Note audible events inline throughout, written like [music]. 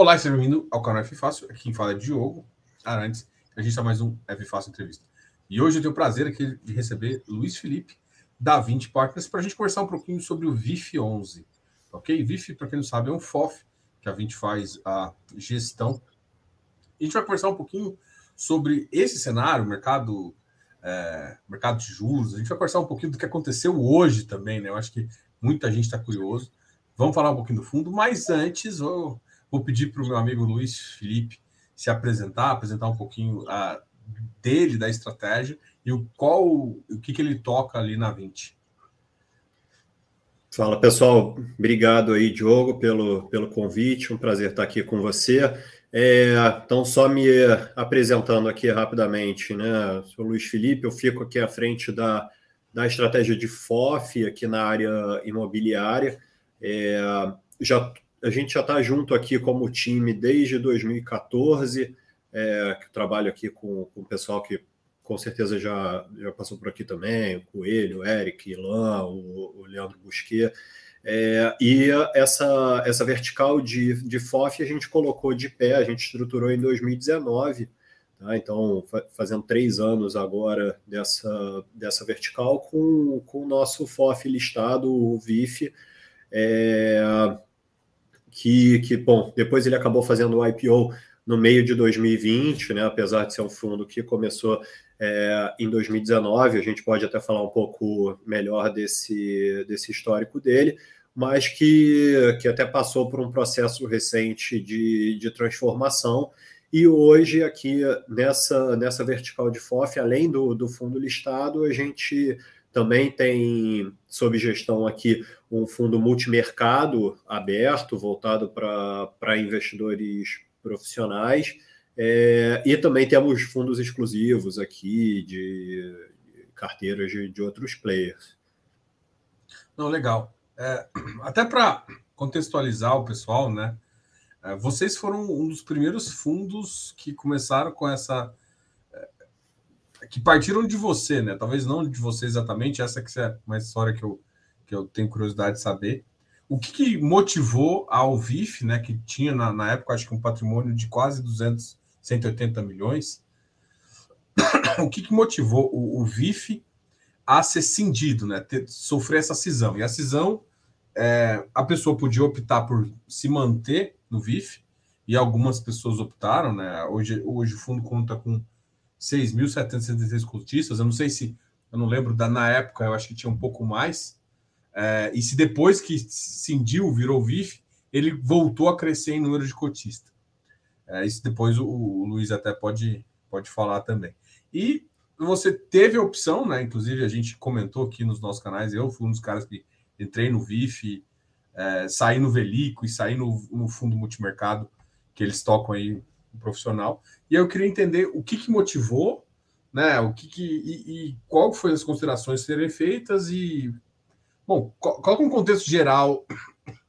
Olá seja bem-vindo ao canal F Fácil. Aqui quem fala é Diogo Arantes. A gente está mais um F Fácil Entrevista. E hoje eu tenho o prazer aqui de receber Luiz Felipe, da 20 Partners, para a gente conversar um pouquinho sobre o VIF 11. Ok? VIF, para quem não sabe, é um FOF que a 20 faz a gestão. A gente vai conversar um pouquinho sobre esse cenário, mercado, é, mercado de juros. A gente vai conversar um pouquinho do que aconteceu hoje também, né? Eu acho que muita gente está curioso. Vamos falar um pouquinho do fundo, mas antes, vou Vou pedir para o meu amigo Luiz Felipe se apresentar, apresentar um pouquinho a, dele, da estratégia e o qual o que, que ele toca ali na 20. Fala pessoal, obrigado aí, Diogo, pelo, pelo convite. Um prazer estar aqui com você. É, então, só me apresentando aqui rapidamente, né? Sou Luiz Felipe, eu fico aqui à frente da, da estratégia de FOF aqui na área imobiliária. É, já a gente já está junto aqui como time desde 2014, é, trabalho aqui com, com o pessoal que com certeza já, já passou por aqui também, o Coelho, o Eric, Ilan, o, o Leandro Busquet. É, e essa, essa vertical de, de FOF a gente colocou de pé, a gente estruturou em 2019, tá? então fazendo três anos agora dessa, dessa vertical com, com o nosso FOF listado, o VIF, é, que, que, bom, depois ele acabou fazendo o IPO no meio de 2020, né, apesar de ser um fundo que começou é, em 2019, a gente pode até falar um pouco melhor desse, desse histórico dele, mas que, que até passou por um processo recente de, de transformação. E hoje, aqui nessa, nessa vertical de FOF, além do, do fundo listado, a gente também tem sob gestão aqui um fundo multimercado aberto, voltado para investidores profissionais. É, e também temos fundos exclusivos aqui de carteiras de, de outros players. Não, legal. É, até para contextualizar o pessoal, né? É, vocês foram um dos primeiros fundos que começaram com essa que partiram de você, né? Talvez não de você exatamente, essa que é uma história que eu, que eu tenho curiosidade de saber. O que, que motivou a Alvif, né, que tinha na, na, época, acho que um patrimônio de quase 200, 180 milhões, [coughs] o que, que motivou o, o VIF a ser cindido, né, ter, sofrer essa cisão? E a cisão, é, a pessoa podia optar por se manter no VIF, e algumas pessoas optaram, né? Hoje, hoje o fundo conta com 6.776 cotistas. Eu não sei se, eu não lembro da na época, eu acho que tinha um pouco mais. É, e se depois que cindiu, virou VIF, ele voltou a crescer em número de cotistas. É, isso depois o, o, Luiz até pode, pode falar também. E você teve a opção, né? Inclusive a gente comentou aqui nos nossos canais. Eu fui um dos caras que entrei no VIF, é, saí no Velico e saí no, no fundo multimercado que eles tocam aí profissional. E eu queria entender o que, que motivou, né? O que, que e, e qual foi as considerações serem feitas e bom, coloca um contexto geral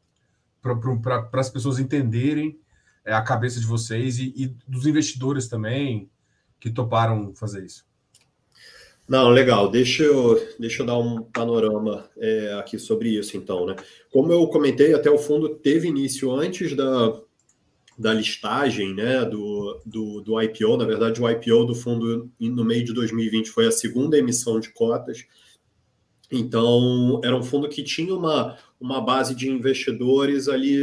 [coughs] para as pessoas entenderem é, a cabeça de vocês e, e, dos investidores também que toparam fazer isso. Não, legal. Deixa eu, deixa eu dar um panorama é, aqui sobre isso, então, né? Como eu comentei, até o fundo teve início antes da, da listagem né, do, do, do, IPO. Na verdade, o IPO do fundo no meio de 2020 foi a segunda emissão de cotas. Então, era um fundo que tinha uma, uma base de investidores ali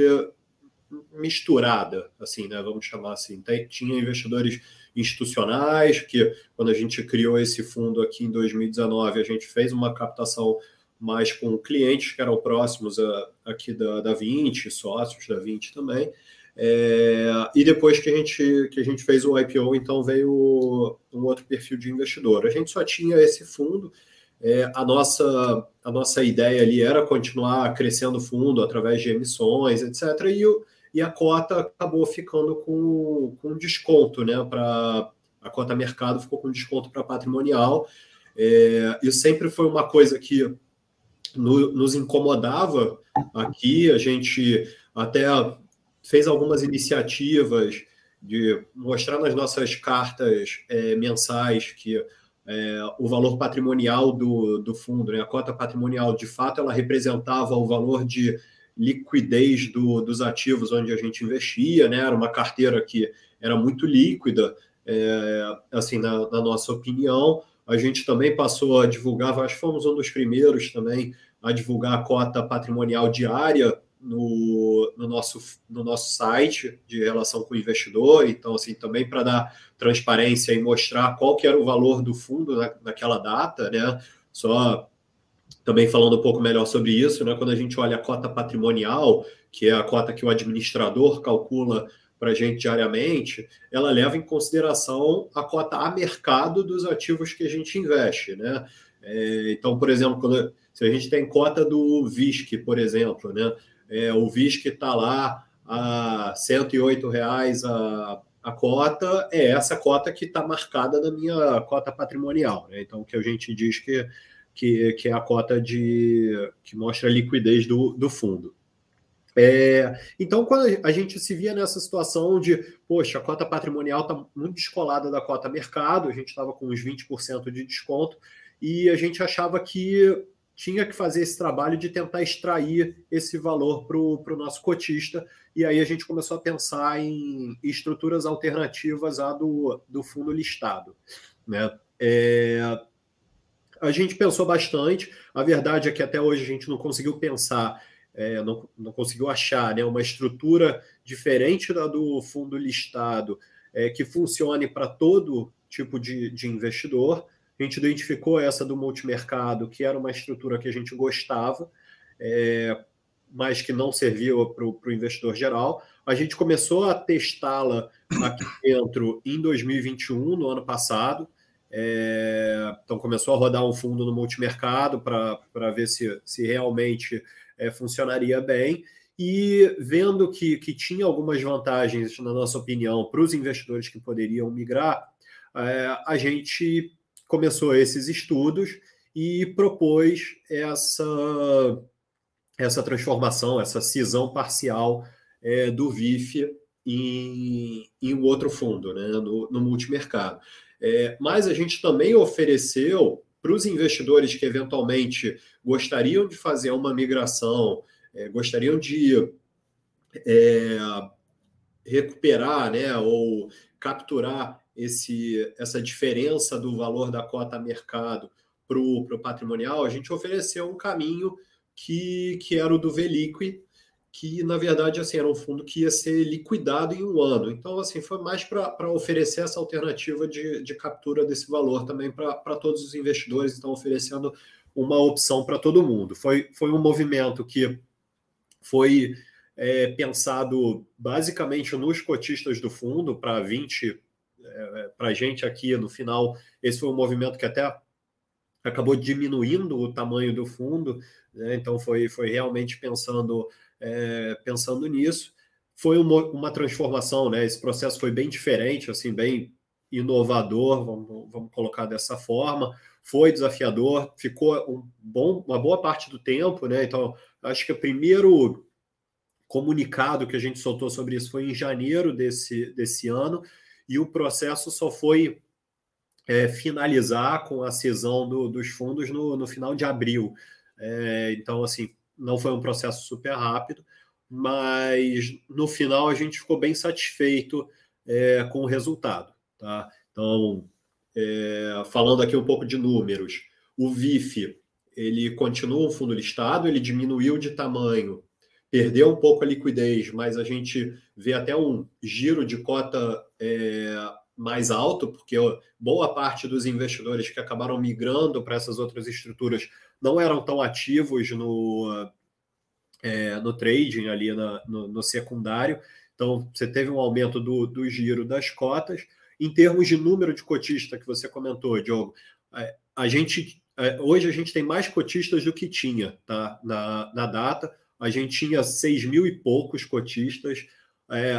misturada, assim, né? Vamos chamar assim. Tinha investidores institucionais, que quando a gente criou esse fundo aqui em 2019, a gente fez uma captação mais com clientes que eram próximos a, aqui da, da 20, sócios da 20 também. É, e depois que a, gente, que a gente fez o IPO, então veio um outro perfil de investidor. A gente só tinha esse fundo. É, a, nossa, a nossa ideia ali era continuar crescendo o fundo através de emissões, etc. E, o, e a cota acabou ficando com, com desconto, né? Pra, a cota mercado ficou com desconto para patrimonial. É, sempre foi uma coisa que no, nos incomodava aqui. A gente até fez algumas iniciativas de mostrar nas nossas cartas é, mensais que é, o valor patrimonial do, do fundo, né, a cota patrimonial, de fato, ela representava o valor de, liquidez do, dos ativos onde a gente investia, né? Era uma carteira que era muito líquida, é, assim, na, na, nossa opinião. A gente também passou a divulgar, acho que fomos um dos primeiros também a divulgar a cota patrimonial diária no, no, nosso, no nosso site de relação com o investidor. Então, assim, também para dar transparência e mostrar qual que era o valor do fundo na, naquela data, né? Só também falando um pouco melhor sobre isso, né? Quando a gente olha a cota patrimonial, que é a cota que o administrador calcula para a gente diariamente, ela leva em consideração a cota a mercado dos ativos que a gente investe, né? É, então, por exemplo, quando, se a gente tem cota do VISC, por exemplo, né? É, o VISC está lá a 108 reais a, a cota, é essa cota que está marcada na minha cota patrimonial, né? Então, que a gente diz que que, que é a cota de que mostra a liquidez do, do fundo. É, então, quando a gente se via nessa situação de, poxa, a cota patrimonial está muito descolada da cota mercado, a gente estava com uns 20% de desconto, e a gente achava que tinha que fazer esse trabalho de tentar extrair esse valor para o nosso cotista, e aí a gente começou a pensar em estruturas alternativas à do, do fundo listado. Né? É, a gente pensou bastante. A verdade é que até hoje a gente não conseguiu pensar, é, não, não conseguiu achar né, uma estrutura diferente da do fundo listado é, que funcione para todo tipo de, de investidor. A gente identificou essa do multimercado, que era uma estrutura que a gente gostava, é, mas que não servia para o investidor geral. A gente começou a testá-la aqui [coughs] dentro em 2021, no ano passado. É, então começou a rodar um fundo no multimercado para ver se, se realmente é, funcionaria bem. E vendo que, que tinha algumas vantagens, na nossa opinião, para os investidores que poderiam migrar, é, a gente começou esses estudos e propôs essa, essa transformação, essa cisão parcial é, do VIF em, em um outro fundo, né, no, no multimercado. É, mas a gente também ofereceu para os investidores que eventualmente gostariam de fazer uma migração, é, gostariam de é, recuperar né, ou capturar esse, essa diferença do valor da cota mercado para o patrimonial, a gente ofereceu um caminho que, que era o do Veliqui, que na verdade assim era um fundo que ia ser liquidado em um ano. Então assim foi mais para oferecer essa alternativa de, de captura desse valor também para todos os investidores, então oferecendo uma opção para todo mundo. Foi, foi um movimento que foi é, pensado basicamente nos cotistas do fundo para 20 é, para a gente aqui no final. Esse foi um movimento que até acabou diminuindo o tamanho do fundo, né? então foi, foi realmente pensando é, pensando nisso. Foi uma, uma, transformação, né? Esse processo foi bem diferente, assim, bem inovador, vamos, vamos colocar dessa forma. Foi desafiador, ficou um bom, uma boa parte do tempo, né? Então, acho que o primeiro comunicado que a gente soltou sobre isso foi em janeiro desse, desse ano, e o processo só foi é, finalizar com a cisão do, dos fundos no, no final de abril. É, então, assim, não foi um processo super rápido, mas no final a gente ficou bem satisfeito é, com o resultado. Tá? Então, é, falando aqui um pouco de números, o VIF ele continua um fundo listado, ele diminuiu de tamanho, perdeu um pouco a liquidez, mas a gente vê até um giro de cota é, mais alto, porque boa parte dos investidores que acabaram migrando para essas outras estruturas não eram tão ativos no, é, no trading ali na, no, no, secundário. Então, você teve um aumento do, do giro das cotas. Em termos de número de cotistas que você comentou, Diogo, é, a gente é, hoje a gente tem mais cotistas do que tinha tá? na, na data. A gente tinha 6 mil e poucos cotistas. É,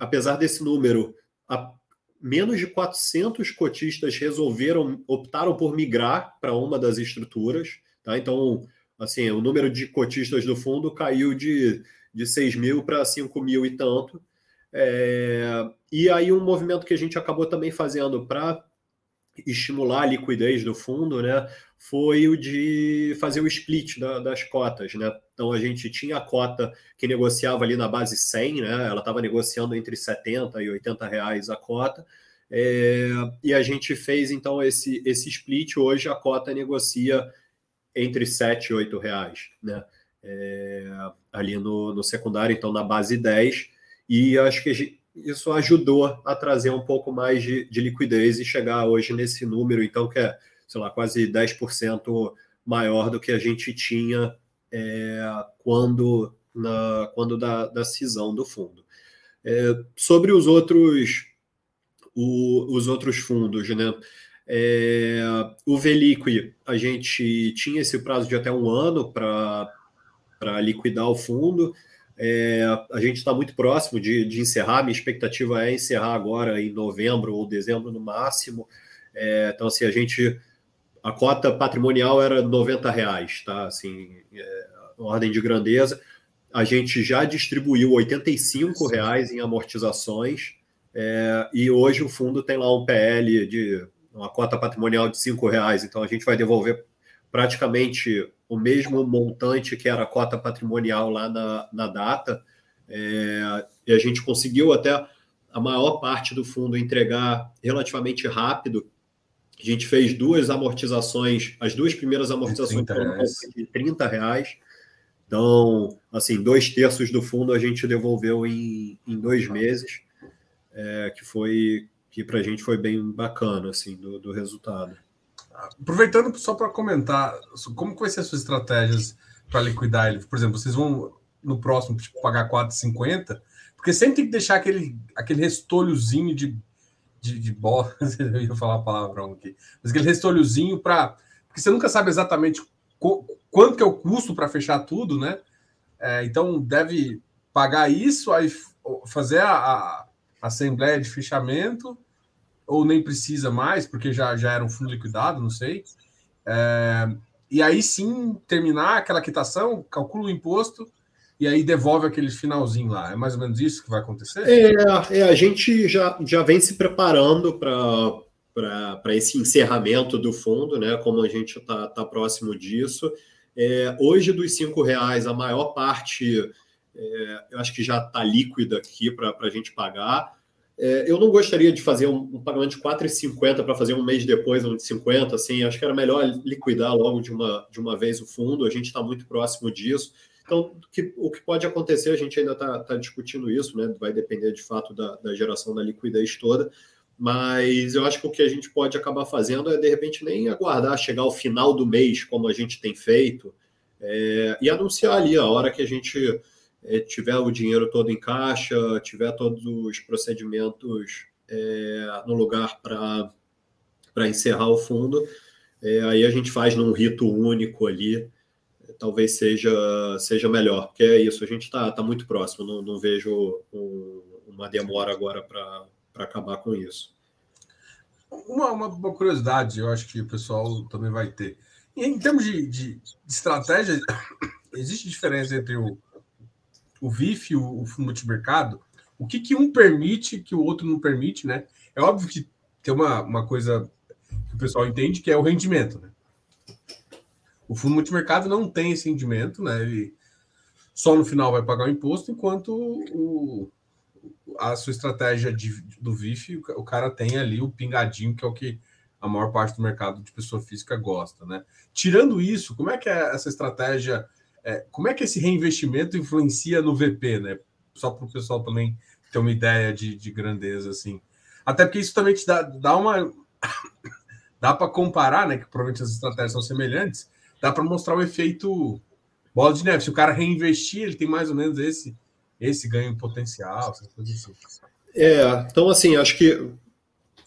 apesar desse número, a, menos de 400 cotistas resolveram, optaram por migrar para uma das estruturas. Tá? Então, assim, o número de cotistas do fundo caiu de, de 6 mil para 5 mil e tanto. É, e aí um movimento que a gente acabou também fazendo para estimular a liquidez do fundo, né, foi o de fazer o split da, das cotas, né? Então a gente tinha a cota que negociava ali na base 100, né? Ela estava negociando entre 70 e 80 reais a cota. É, e a gente fez então esse, esse split. Hoje a cota negocia entre 7 e 8 reais, né? É, ali no, no secundário, então na base 10. E acho que isso ajudou a trazer um pouco mais de, de liquidez e chegar hoje nesse número, então, que é sei lá, quase 10% maior do que a gente tinha é, quando, na, quando da, da cisão do fundo. É, sobre os outros, o, os outros fundos, né? É, o Veliqui, a gente tinha esse prazo de até um ano para liquidar o fundo. É, a gente está muito próximo de, de encerrar. Minha expectativa é encerrar agora em novembro ou dezembro no máximo. É, então, assim, a gente a cota patrimonial era 90 reais, tá? Assim, é, ordem de grandeza. A gente já distribuiu 85 reais em amortizações é, e hoje o fundo tem lá um PL de uma cota patrimonial de 5 reais. Então a gente vai devolver praticamente o mesmo montante que era a cota patrimonial lá na, na data. É, e a gente conseguiu até a maior parte do fundo entregar relativamente rápido a gente fez duas amortizações, as duas primeiras amortizações foram de 30 reais. Então, assim, dois terços do fundo a gente devolveu em, em dois meses, é, que foi que para a gente foi bem bacana, assim, do, do resultado. Aproveitando só para comentar, como vai ser as suas estratégias para liquidar ele? Por exemplo, vocês vão no próximo tipo, pagar 4,50, porque sempre tem que deixar aquele, aquele restolhozinho de de, de bola, [laughs] eu ia falar a palavra aqui, mas aquele restolhozinho para. Porque você nunca sabe exatamente quanto que é o custo para fechar tudo, né? É, então deve pagar isso, aí fazer a, a, assembleia de fechamento, ou nem precisa mais, porque já, já era um fundo liquidado, não sei. É, e aí sim terminar aquela quitação, calcula o imposto e aí devolve aquele finalzinho lá. É mais ou menos isso que vai acontecer? É, é a gente já, já vem se preparando para esse encerramento do fundo, né? Como a gente está tá próximo disso. É, hoje, dos cinco reais, a maior parte é, eu acho que já está líquida aqui para a gente pagar. É, eu não gostaria de fazer um, um pagamento de 4,50 para fazer um mês depois, um de 50, assim, acho que era melhor liquidar logo de uma, de uma vez o fundo, a gente está muito próximo disso. Então, que, o que pode acontecer, a gente ainda está tá discutindo isso, né? Vai depender de fato da, da geração da liquidez toda. Mas eu acho que o que a gente pode acabar fazendo é, de repente, nem aguardar chegar ao final do mês, como a gente tem feito, é, e anunciar ali a hora que a gente é, tiver o dinheiro todo em caixa, tiver todos os procedimentos é, no lugar para encerrar o fundo, é, aí a gente faz num rito único ali talvez seja, seja melhor, porque é isso, a gente está tá muito próximo, não, não vejo um, uma demora agora para acabar com isso. Uma, uma, curiosidade, eu acho que o pessoal também vai ter. Em termos de, de, de estratégia, [coughs] existe diferença entre o, o VIF e o, o multimercado? O que, que um permite que o outro não permite, né? É óbvio que tem uma, uma coisa que o pessoal entende que é o rendimento, né? O fundo multimercado não tem esse rendimento, né? Ele só no final vai pagar o imposto, enquanto o, a sua estratégia de, do VIF, o cara tem ali o pingadinho, que é o que a maior parte do mercado de pessoa física gosta, né? Tirando isso, como é que é essa estratégia, é, como é que esse reinvestimento influencia no VP, né? Só para o pessoal também ter uma ideia de, de grandeza, assim. Até porque isso também te dá, dá uma. [coughs] dá para comparar, né? Que provavelmente as estratégias são semelhantes, dá para mostrar o efeito bola de neve. Se o cara reinvestir, ele tem mais ou menos esse, esse ganho potencial, essas coisas assim. É, então assim, acho que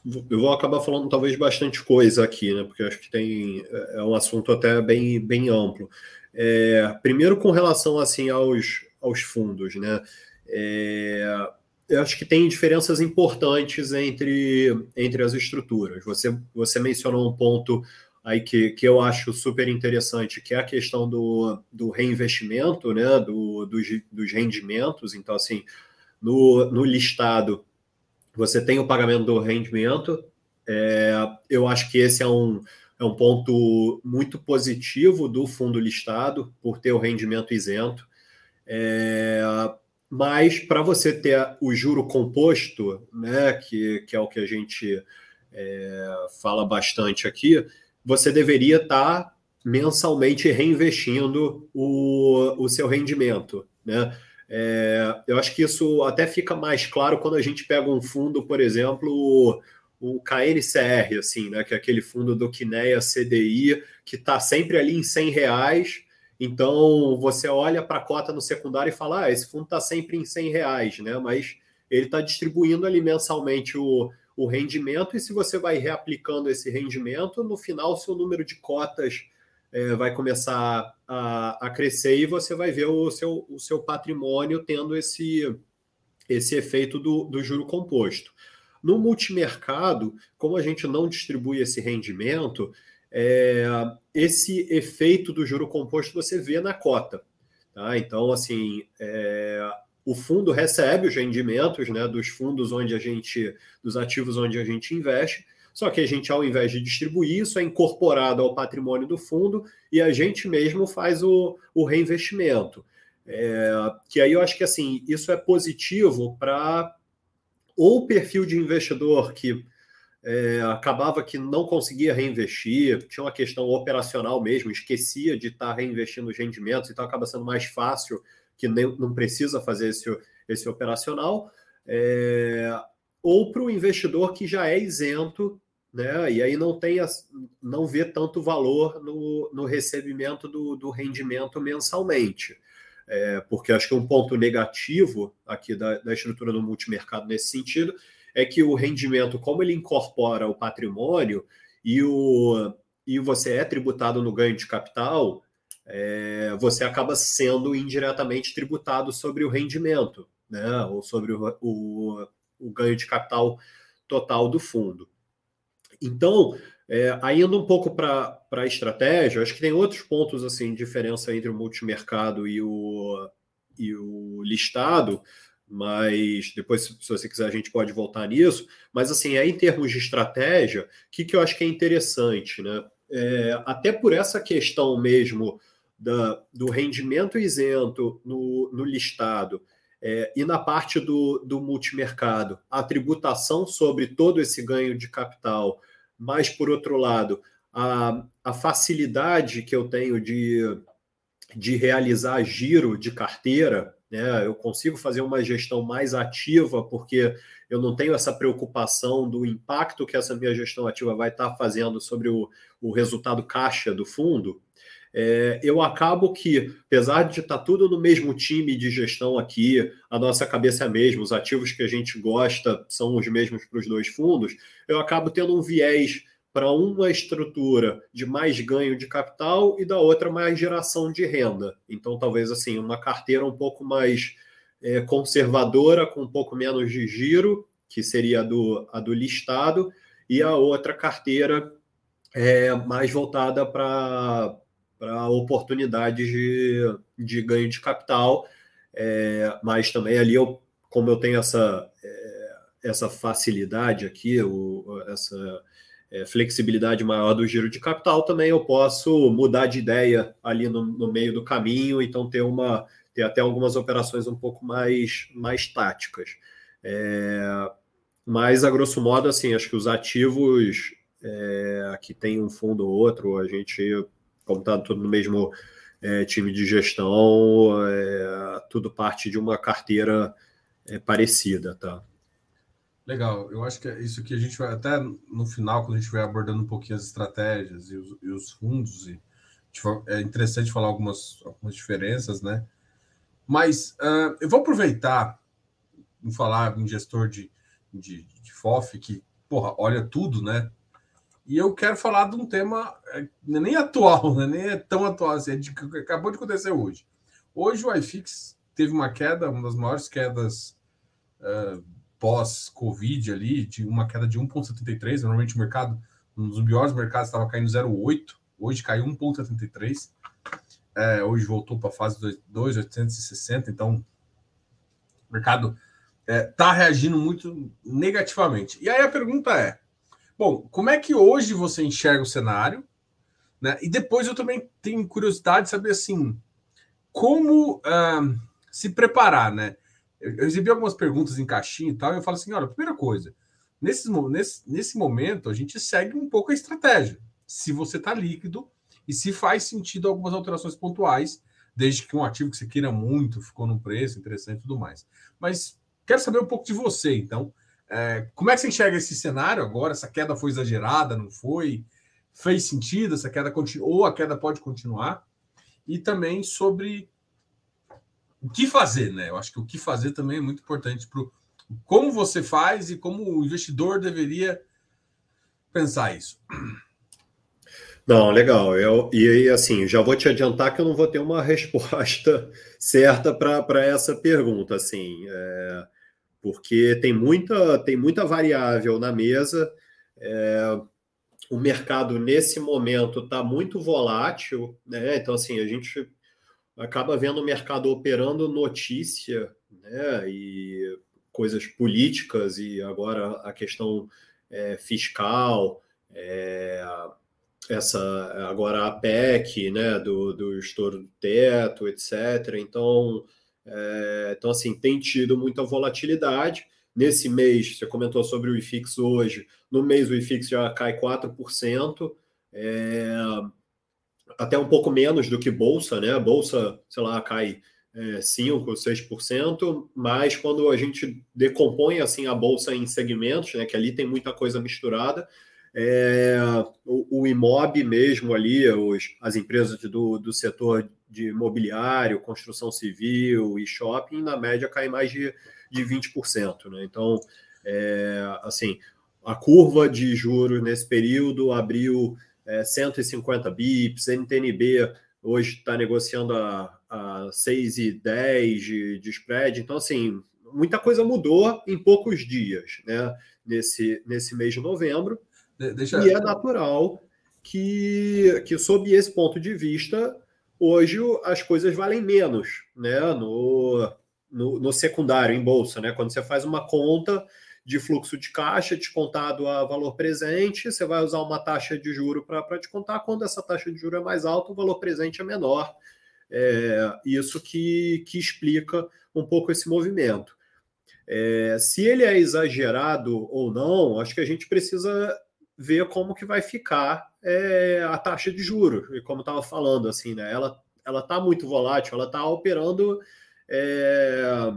eu vou acabar falando talvez bastante coisa aqui, né? Porque acho que tem é um assunto até bem, bem amplo. É, primeiro com relação assim aos, aos fundos, né? É, eu acho que tem diferenças importantes entre, entre as estruturas. Você, você mencionou um ponto aí que, que eu acho super interessante, que é a questão do, do reinvestimento, né, do, dos, dos rendimentos. Então, assim, no, no listado, você tem o pagamento do rendimento. É, eu acho que esse é um, é um ponto muito positivo do fundo listado por ter o rendimento isento. É, mas para você ter o juro composto, né, que, que é o que a gente é, fala bastante aqui, você deveria estar tá mensalmente reinvestindo o, o seu rendimento. Né? É, eu acho que isso até fica mais claro quando a gente pega um fundo, por exemplo, o, o KNCR, assim, né, que é aquele fundo do Kinea CDI, que está sempre ali em 100 reais. Então você olha para a cota no secundário e fala: ah, esse fundo está sempre em 100 reais, né? Mas ele está distribuindo ali mensalmente o, o rendimento, e se você vai reaplicando esse rendimento, no final seu número de cotas é, vai começar a, a, crescer e você vai ver o seu, o seu patrimônio tendo esse, esse efeito do, do juro composto. No multimercado, como a gente não distribui esse rendimento, é, esse efeito do juro composto você vê na cota. Tá? Então, assim, é, o fundo recebe os rendimentos né, dos fundos onde a gente, dos ativos onde a gente investe, só que a gente, ao invés de distribuir, isso é incorporado ao patrimônio do fundo e a gente mesmo faz o, o reinvestimento. É, que aí eu acho que assim, isso é positivo para ou perfil de investidor que é, acabava que não conseguia reinvestir, tinha uma questão operacional mesmo, esquecia de estar reinvestindo os rendimentos, então acaba sendo mais fácil que nem, não precisa fazer esse, esse operacional, é, ou para o investidor que já é isento, né, e aí não tem não vê tanto valor no, no recebimento do, do rendimento mensalmente. É, porque acho que um ponto negativo aqui da, da estrutura do multimercado nesse sentido é que o rendimento, como ele incorpora o patrimônio e, o, e você é tributado no ganho de capital, é, você acaba sendo indiretamente tributado sobre o rendimento, né? ou sobre o, o, o ganho de capital total do fundo. Então, é, indo um pouco para a estratégia, acho que tem outros pontos assim, diferença entre o multimercado e o, e o listado, mas depois, se você quiser, a gente pode voltar nisso. Mas, assim, aí, em termos de estratégia, o que, que eu acho que é interessante, né? É, até por essa questão mesmo da, do rendimento isento no, no listado é, e na parte do, do multimercado, a tributação sobre todo esse ganho de capital, mas, por outro lado, a, a facilidade que eu tenho de, de realizar giro de carteira, né? Eu consigo fazer uma gestão mais ativa porque eu não tenho essa preocupação do impacto que essa minha gestão ativa vai estar fazendo sobre o, o resultado caixa do fundo. É, eu acabo que, apesar de estar tudo no mesmo time de gestão aqui, a nossa cabeça é a mesma, os ativos que a gente gosta são os mesmos para os dois fundos, eu acabo tendo um viés para uma estrutura de mais ganho de capital e da outra mais geração de renda. Então, talvez assim, uma carteira um pouco mais é, conservadora, com um pouco menos de giro, que seria a do, a do listado, e a outra carteira é, mais voltada para oportunidades de, de ganho de capital, é, mas também ali eu, como eu tenho essa, é, essa facilidade aqui, o, essa é, flexibilidade maior do giro de capital, também eu posso mudar de ideia ali no, no, meio do caminho, então ter uma ter até algumas operações um pouco mais, mais táticas. É, mas, a grosso modo, assim, acho que os ativos é, que tem um fundo ou outro, a gente, como está tudo no mesmo é, time de gestão, é, tudo parte de uma carteira é, parecida, tá? Legal, eu acho que é isso que a gente vai até no final, quando a gente vai abordando um pouquinho as estratégias e os, e os fundos, e é interessante falar algumas, algumas diferenças, né? Mas uh, eu vou aproveitar em falar em gestor de, de, de FOF que, porra, olha tudo, né? E eu quero falar de um tema é, nem atual, né? nem é tão atual assim, é de, que acabou de acontecer hoje. Hoje o iFix teve uma queda, uma das maiores quedas uh, pós-Covid ali, de uma queda de 1,73. Normalmente o mercado, um dos piores mercados, estava caindo 0,8. Hoje caiu 1,73. É, hoje voltou para a fase 2,860. Então, o mercado está reagindo muito negativamente. E aí a pergunta é: bom, como é que hoje você enxerga o cenário? Né? E depois eu também tenho curiosidade de saber assim como uh, se preparar, né? Eu, eu recebi algumas perguntas em caixinha e tal, e eu falo assim: olha, primeira coisa, nesse, nesse, nesse momento a gente segue um pouco a estratégia. Se você está líquido e se faz sentido algumas alterações pontuais, desde que um ativo que você queira muito ficou num preço interessante e tudo mais. Mas quero saber um pouco de você, então. É, como é que você enxerga esse cenário agora? Essa queda foi exagerada, não foi? Fez sentido? Essa queda continua, ou a queda pode continuar? E também sobre o que fazer, né? Eu acho que o que fazer também é muito importante para como você faz e como o investidor deveria pensar isso. Não, legal. Eu, e assim, já vou te adiantar que eu não vou ter uma [laughs] resposta certa para essa pergunta, assim. É porque tem muita, tem muita variável na mesa. É, o mercado, nesse momento, está muito volátil, né? Então, assim, a gente acaba vendo o mercado operando notícia, né? E coisas políticas, e agora a questão é, fiscal, é, essa agora a PEC, né? Do, do estouro do teto, etc. Então é, então, assim, tem tido muita volatilidade. Nesse mês, você comentou sobre o IFIX hoje, no mês o IFIX já cai 4%, é, até um pouco menos do que Bolsa, né? A Bolsa, sei lá, cai é, 5%, 6%, mas quando a gente decompõe assim a Bolsa em segmentos, né, que ali tem muita coisa misturada, é, o, o IMOB mesmo ali, os, as empresas do, do setor de imobiliário, construção civil e shopping, na média cai mais de, de 20%. Né? Então, é, assim, a curva de juros nesse período abriu é, 150 bips, NTNB hoje está negociando a, a 6,10 de, de spread. Então, assim, muita coisa mudou em poucos dias, né? Nesse, nesse mês de novembro. Deixa... E é natural que, que, sob esse ponto de vista, hoje as coisas valem menos né? no, no, no secundário, em bolsa. Né? Quando você faz uma conta de fluxo de caixa descontado a valor presente, você vai usar uma taxa de juro para descontar. Quando essa taxa de juro é mais alta, o valor presente é menor. É isso que, que explica um pouco esse movimento. É, se ele é exagerado ou não, acho que a gente precisa ver como que vai ficar é, a taxa de juros. E como estava falando, assim, né? Ela ela está muito volátil, ela está operando, é,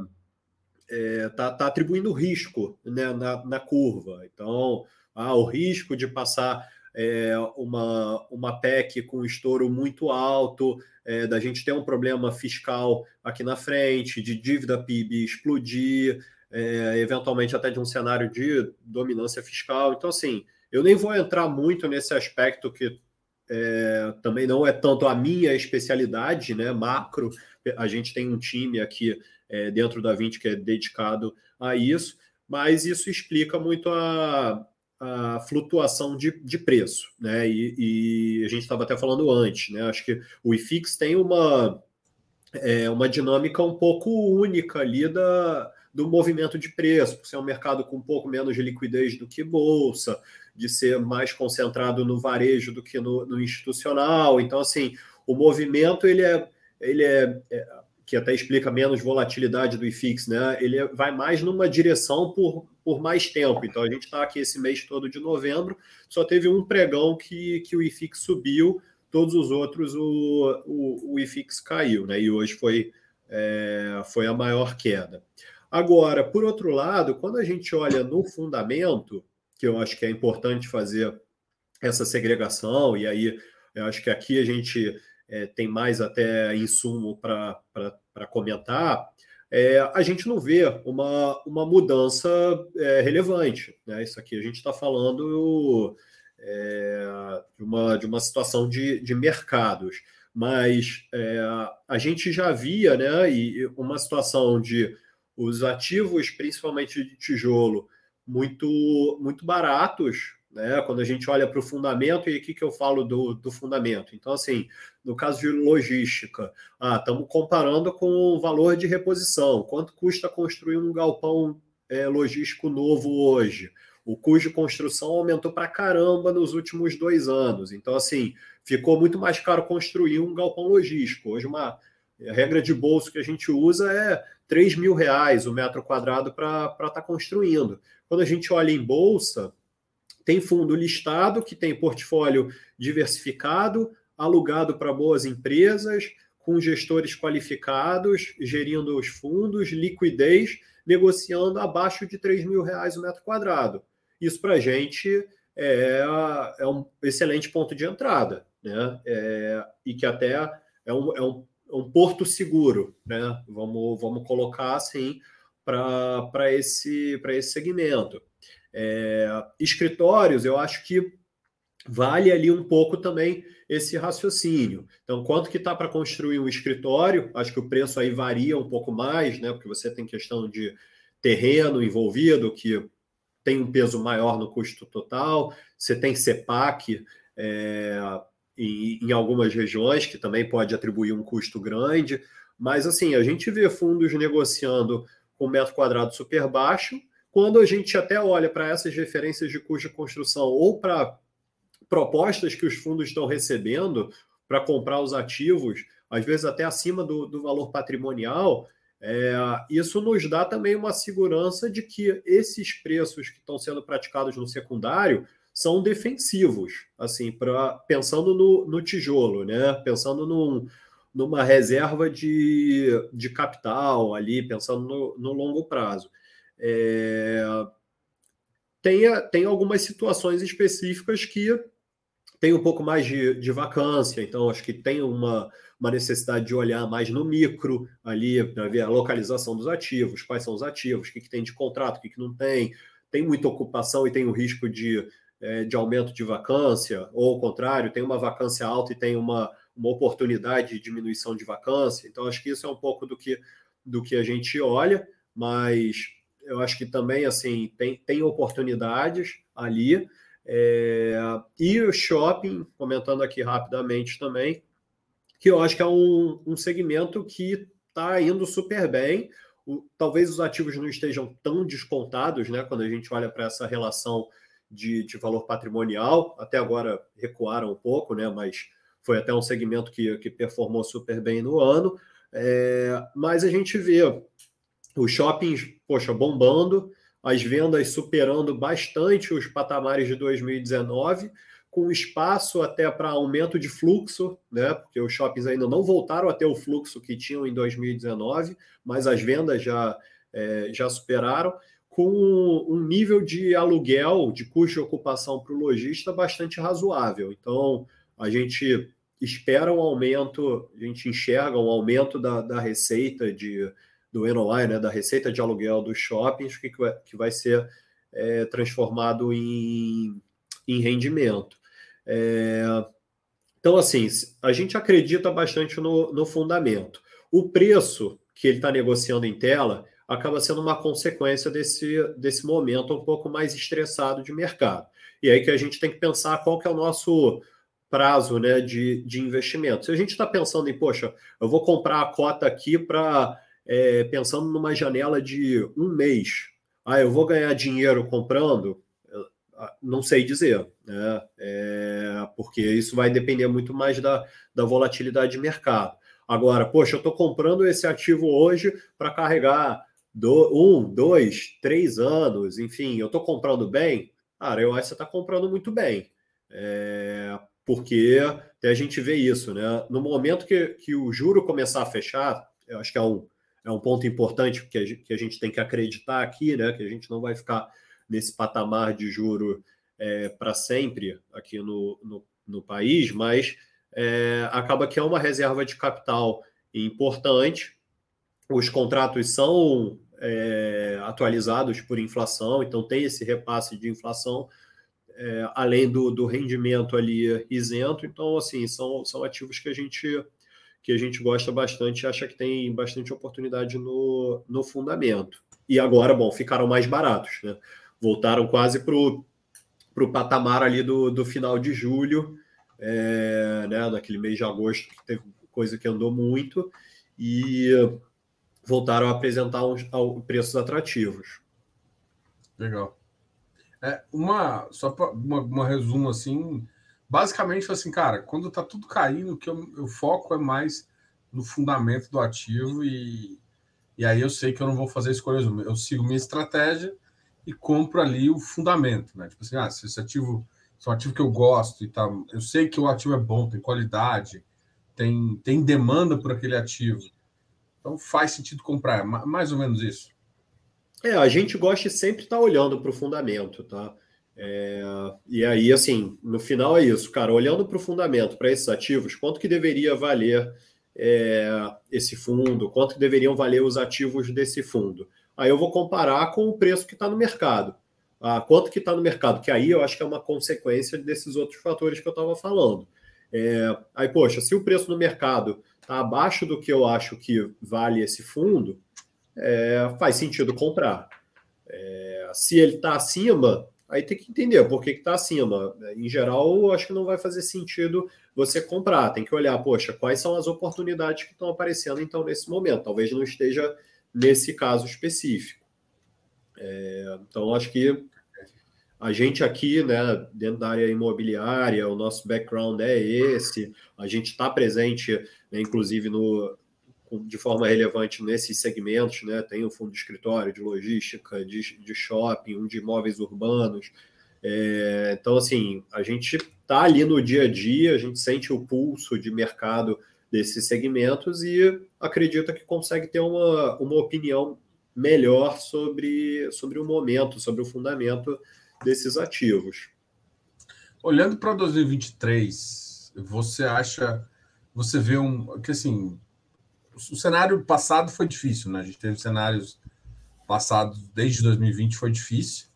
é, tá, tá atribuindo risco né, na, na curva. Então, ah, o risco de passar é, uma, uma PEC com estouro muito alto, é, da gente ter um problema fiscal aqui na frente, de dívida PIB explodir, é, eventualmente até de um cenário de dominância fiscal. Então, assim, eu nem vou entrar muito nesse aspecto que é, também não é tanto a minha especialidade, né? Macro, a gente tem um time aqui é, dentro da 20 que é dedicado a isso, mas isso explica muito a, a flutuação de, de preço, né? E, e a gente estava até falando antes, né? Acho que o IFIX tem uma, é, uma dinâmica um pouco única ali da, do movimento de preço, por ser um mercado com um pouco menos de liquidez do que bolsa, de ser mais concentrado no varejo do que no, no institucional. Então, assim, o movimento ele é, ele é, é, que até explica menos volatilidade do IFIX, né? Ele é, vai mais numa direção por, por mais tempo. Então, a gente está aqui esse mês todo de novembro, só teve um pregão que, que o IFIX subiu, todos os outros o, o, o IFIX caiu, né? E hoje foi, é, foi a maior queda. Agora, por outro lado, quando a gente olha no fundamento, que eu acho que é importante fazer essa segregação, e aí eu acho que aqui a gente é, tem mais até insumo para comentar, é, a gente não vê uma, uma mudança é, relevante. Né? Isso aqui a gente está falando é, de, uma, de uma situação de, de mercados. Mas é, a gente já via né, e uma situação de os ativos, principalmente de tijolo, muito, muito baratos, né? Quando a gente olha para o fundamento, e aqui que eu falo do, do fundamento. Então, assim, no caso de logística, ah, estamos comparando com o valor de reposição. Quanto custa construir um galpão é, logístico novo hoje? O custo de construção aumentou para caramba nos últimos dois anos. Então, assim, ficou muito mais caro construir um galpão logístico. Hoje, uma regra de bolso que a gente usa é 3 mil reais o metro quadrado para estar tá construindo. Quando a gente olha em bolsa, tem fundo listado que tem portfólio diversificado, alugado para boas empresas, com gestores qualificados, gerindo os fundos, liquidez, negociando abaixo de 3 mil reais o metro quadrado. Isso para a gente é, é, um excelente ponto de entrada, né? É, e que até é um, é um, um porto seguro, né? Vamos, vamos colocar assim para esse, esse segmento. É, escritórios, eu acho que vale ali um pouco também esse raciocínio. Então, quanto que está para construir um escritório? Acho que o preço aí varia um pouco mais, né? Porque você tem questão de terreno envolvido, que tem um peso maior no custo total. Você tem CEPAC é, em, em algumas regiões, que também pode atribuir um custo grande. Mas, assim, a gente vê fundos negociando com metro quadrado super baixo, quando a gente até olha para essas referências de custo de construção ou para propostas que os fundos estão recebendo para comprar os ativos, às vezes até acima do, do valor patrimonial, é, isso nos dá também uma segurança de que esses preços que estão sendo praticados no secundário são defensivos, assim, para pensando no, no, tijolo, né? Pensando num, numa reserva de, de capital ali, pensando no, no longo prazo. É, tem, tem algumas situações específicas que tem um pouco mais de, de vacância, então acho que tem uma, uma necessidade de olhar mais no micro ali, para ver a localização dos ativos, quais são os ativos, o que, que tem de contrato, o que, que não tem. Tem muita ocupação e tem o risco de, é, de aumento de vacância, ou contrário, tem uma vacância alta e tem uma, uma oportunidade de diminuição de vacância. Então, acho que isso é um pouco do que, do que a gente olha, mas eu acho que também assim tem, tem oportunidades ali. É, e o shopping, comentando aqui rapidamente também, que eu acho que é um, um segmento que está indo super bem. O, talvez os ativos não estejam tão descontados, né? Quando a gente olha para essa relação de, de, valor patrimonial, até agora recuaram um pouco, né? Mas foi até um segmento que, que performou super bem no ano. É, mas a gente vê os shoppings, poxa, bombando, as vendas superando bastante os patamares de 2019, com espaço até para aumento de fluxo, né? Porque os shoppings ainda não voltaram a ter o fluxo que tinham em 2019, mas as vendas já, é, já superaram, com um nível de aluguel, de custo de ocupação para o lojista bastante razoável. Então, a gente espera um aumento, a gente enxerga um aumento da, da receita de do NOI, né, da receita de aluguel dos shoppings, que que vai ser é, transformado em, em rendimento. É, então, assim, a gente acredita bastante no, no fundamento. O preço que ele está negociando em tela acaba sendo uma consequência desse, desse momento um pouco mais estressado de mercado. E aí que a gente tem que pensar qual que é o nosso prazo né, de, de investimento. Se a gente está pensando em, poxa, eu vou comprar a cota aqui para é, pensando numa janela de um mês. Ah, eu vou ganhar dinheiro comprando? Ah, não sei dizer, né? É, porque isso vai depender muito mais da, da volatilidade de mercado. Agora, poxa, eu estou comprando esse ativo hoje para carregar do, um, dois, três anos, enfim, eu estou comprando bem? Cara, eu acho que você está comprando muito bem. É, porque até a gente vê isso, né? No momento que, que o juro começar a fechar, eu acho que é um, é um ponto importante que a, gente, que a gente tem que acreditar aqui, né? Que a gente não vai ficar nesse patamar de juro é, para sempre aqui no, no, no país, mas é, acaba que é uma reserva de capital importante. Os contratos são é, atualizados por inflação, então tem esse repasse de inflação, é, além do, do rendimento ali isento. Então, assim, são, são ativos que a gente que a gente gosta bastante acha que tem bastante oportunidade no, no fundamento. E agora, bom, ficaram mais baratos, né? Voltaram quase para o patamar ali do, do final de julho, é, né? Naquele mês de agosto, que teve coisa que andou muito, e voltaram a apresentar uns, preços atrativos. Legal. É, uma, só para uma, uma, resumo assim, basicamente assim, cara, quando tá tudo caindo, que eu, eu foco é mais no fundamento do ativo e, e aí eu sei que eu não vou fazer escolhas, eu sigo minha estratégia e compro ali o fundamento, né? Tipo assim, ah, se esse ativo, se é um ativo que eu gosto e tá, eu sei que o ativo é bom, tem qualidade, tem, tem demanda por aquele ativo. Então faz sentido comprar, mais ou menos isso. É, a gente gosta de sempre estar tá olhando para o fundamento, tá? É, e aí, assim, no final é isso, cara. Olhando para o fundamento, para esses ativos, quanto que deveria valer é, esse fundo? Quanto que deveriam valer os ativos desse fundo? Aí eu vou comparar com o preço que está no mercado. Ah, quanto que está no mercado? Que aí eu acho que é uma consequência desses outros fatores que eu estava falando. É, aí, poxa, se o preço no mercado está abaixo do que eu acho que vale esse fundo, é, faz sentido comprar. É, se ele está acima, aí tem que entender por que está acima. Em geral, acho que não vai fazer sentido você comprar. Tem que olhar, poxa, quais são as oportunidades que estão aparecendo então nesse momento. Talvez não esteja nesse caso específico. É, então, acho que a gente aqui, né, dentro da área imobiliária, o nosso background é esse. A gente está presente, né, inclusive, no, de forma relevante nesses segmentos, né? Tem um fundo de escritório, de logística, de, de shopping, um de imóveis urbanos. É, então, assim, a gente está ali no dia a dia, a gente sente o pulso de mercado desses segmentos e acredita que consegue ter uma, uma opinião melhor sobre, sobre o momento, sobre o fundamento desses ativos. Olhando para 2023, você acha, você vê um que assim, o cenário passado foi difícil, né? A gente teve cenários passados desde 2020 foi difícil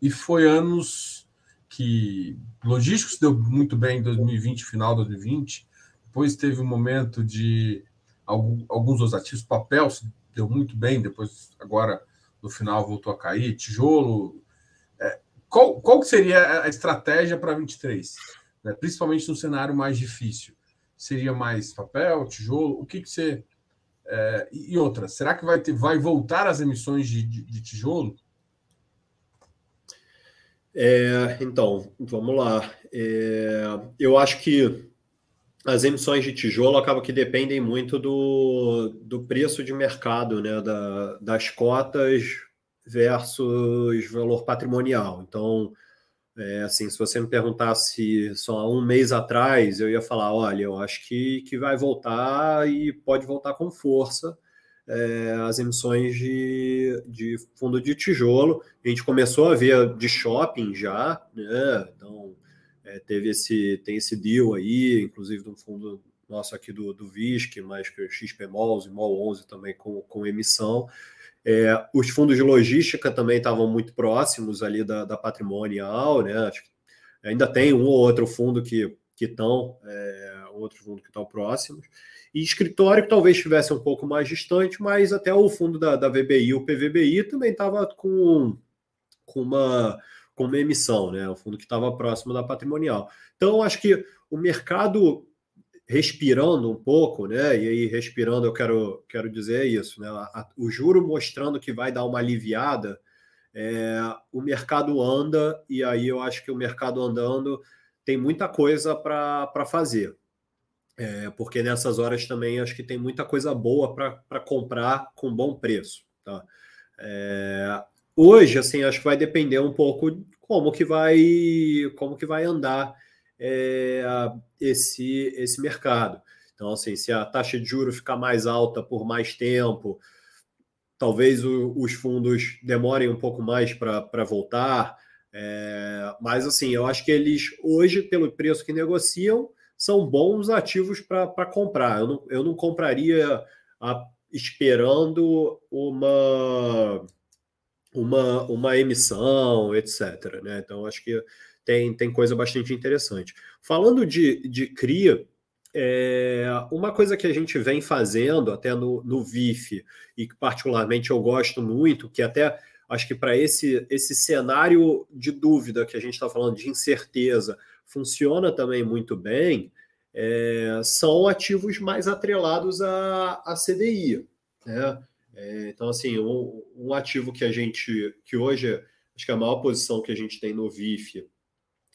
e foi anos que logísticos deu muito bem em 2020, final de 2020. Depois teve um momento de alguns dos ativos, papel deu muito bem, depois agora no final voltou a cair, tijolo. Qual, qual seria a estratégia para 23? Né? Principalmente no cenário mais difícil. Seria mais papel, tijolo? O que, que você é, e outra, será que vai, ter, vai voltar as emissões de, de, de tijolo? É, então, vamos lá. É, eu acho que as emissões de tijolo acabam que dependem muito do, do preço de mercado, né, da, das cotas versus valor patrimonial. Então, é, assim, se você me perguntasse só há um mês atrás, eu ia falar: olha, eu acho que, que vai voltar e pode voltar com força é, as emissões de, de fundo de tijolo. A gente começou a ver de shopping já, né? Então, é, teve esse, tem esse deal aí, inclusive do fundo nosso aqui do, do VISC, mais que o XP Malls e MOL 11 também com, com emissão. É, os fundos de logística também estavam muito próximos ali da, da patrimonial, né? Acho que ainda tem um ou outro fundo que estão, é, outro fundo que estão próximos. E escritório que talvez estivesse um pouco mais distante, mas até o fundo da, da VBI, o PVBI, também estava com, com, uma, com uma emissão, né? O fundo que estava próximo da patrimonial. Então, acho que o mercado respirando um pouco, né? E aí, respirando, eu quero, quero dizer isso, né? O juro mostrando que vai dar uma aliviada, é, o mercado anda, e aí eu acho que o mercado andando tem muita coisa para fazer. É, porque nessas horas também acho que tem muita coisa boa para comprar com bom preço. Tá? É, hoje, assim, acho que vai depender um pouco como que vai como que vai andar é, esse, esse mercado. Então, assim, se a taxa de juros ficar mais alta por mais tempo, talvez o, os fundos demorem um pouco mais para voltar. É, mas, assim, eu acho que eles, hoje, pelo preço que negociam, são bons ativos para comprar. Eu não, eu não compraria a, esperando uma, uma, uma emissão, etc. Né? Então, acho que tem, tem coisa bastante interessante. Falando de, de CRIA, é, uma coisa que a gente vem fazendo até no, no VIF, e que particularmente eu gosto muito, que até acho que para esse, esse cenário de dúvida que a gente está falando, de incerteza, funciona também muito bem, é, são ativos mais atrelados à, à CDI. Né? É, então, assim, um, um, ativo que a gente, que hoje Acho que a maior posição que a gente tem no VIF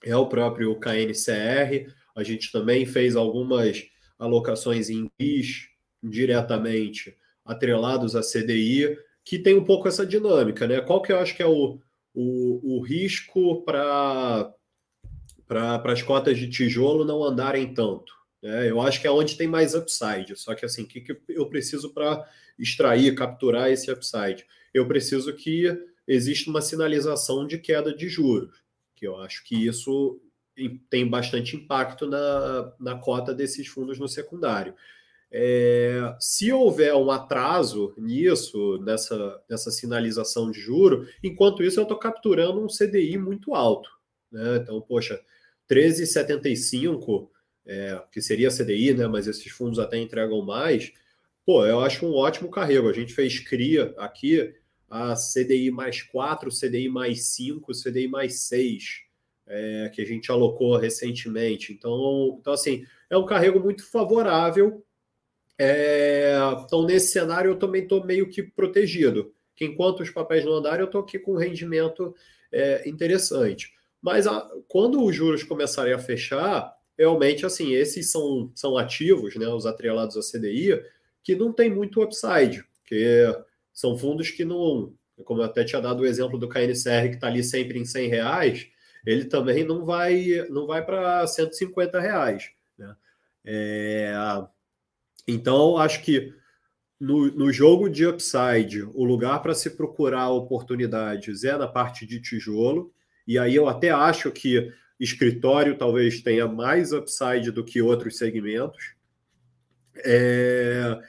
é o próprio KNCR. A gente também fez algumas alocações em RIS diretamente atrelados à CDI, que tem um pouco essa dinâmica, né? Qual que eu acho que é o, o, o risco para para as cotas de tijolo não andarem tanto? Né? Eu acho que é onde tem mais upside. Só que assim, o que, que eu preciso para extrair, capturar esse upside? Eu preciso que exista uma sinalização de queda de juros, eu acho que isso tem bastante impacto na, na cota desses fundos no secundário. É, se houver um atraso nisso, nessa, nessa sinalização de juro, enquanto isso eu estou capturando um CDI muito alto. Né? Então, poxa, 13,75, é, que seria CDI, né? mas esses fundos até entregam mais, pô, eu acho um ótimo carrego. A gente fez CRIA aqui, a CDI mais 4, CDI mais 5, CDI mais 6, é, que a gente alocou recentemente. Então, então, assim, é um carrego muito favorável. É, então, nesse cenário, eu também estou meio que protegido. Que enquanto os papéis não andarem, eu estou aqui com um rendimento é, interessante. Mas a, quando os juros começarem a fechar, realmente, assim, esses são, são ativos, né, os atrelados à CDI, que não tem muito upside, que são fundos que não, como eu até tinha dado o exemplo do KNCR, que está ali sempre em 100 reais, ele também não vai, não vai para 150 reais. Né? É, então, acho que no, no jogo de upside, o lugar para se procurar oportunidades é na parte de tijolo, e aí eu até acho que escritório talvez tenha mais upside do que outros segmentos. É,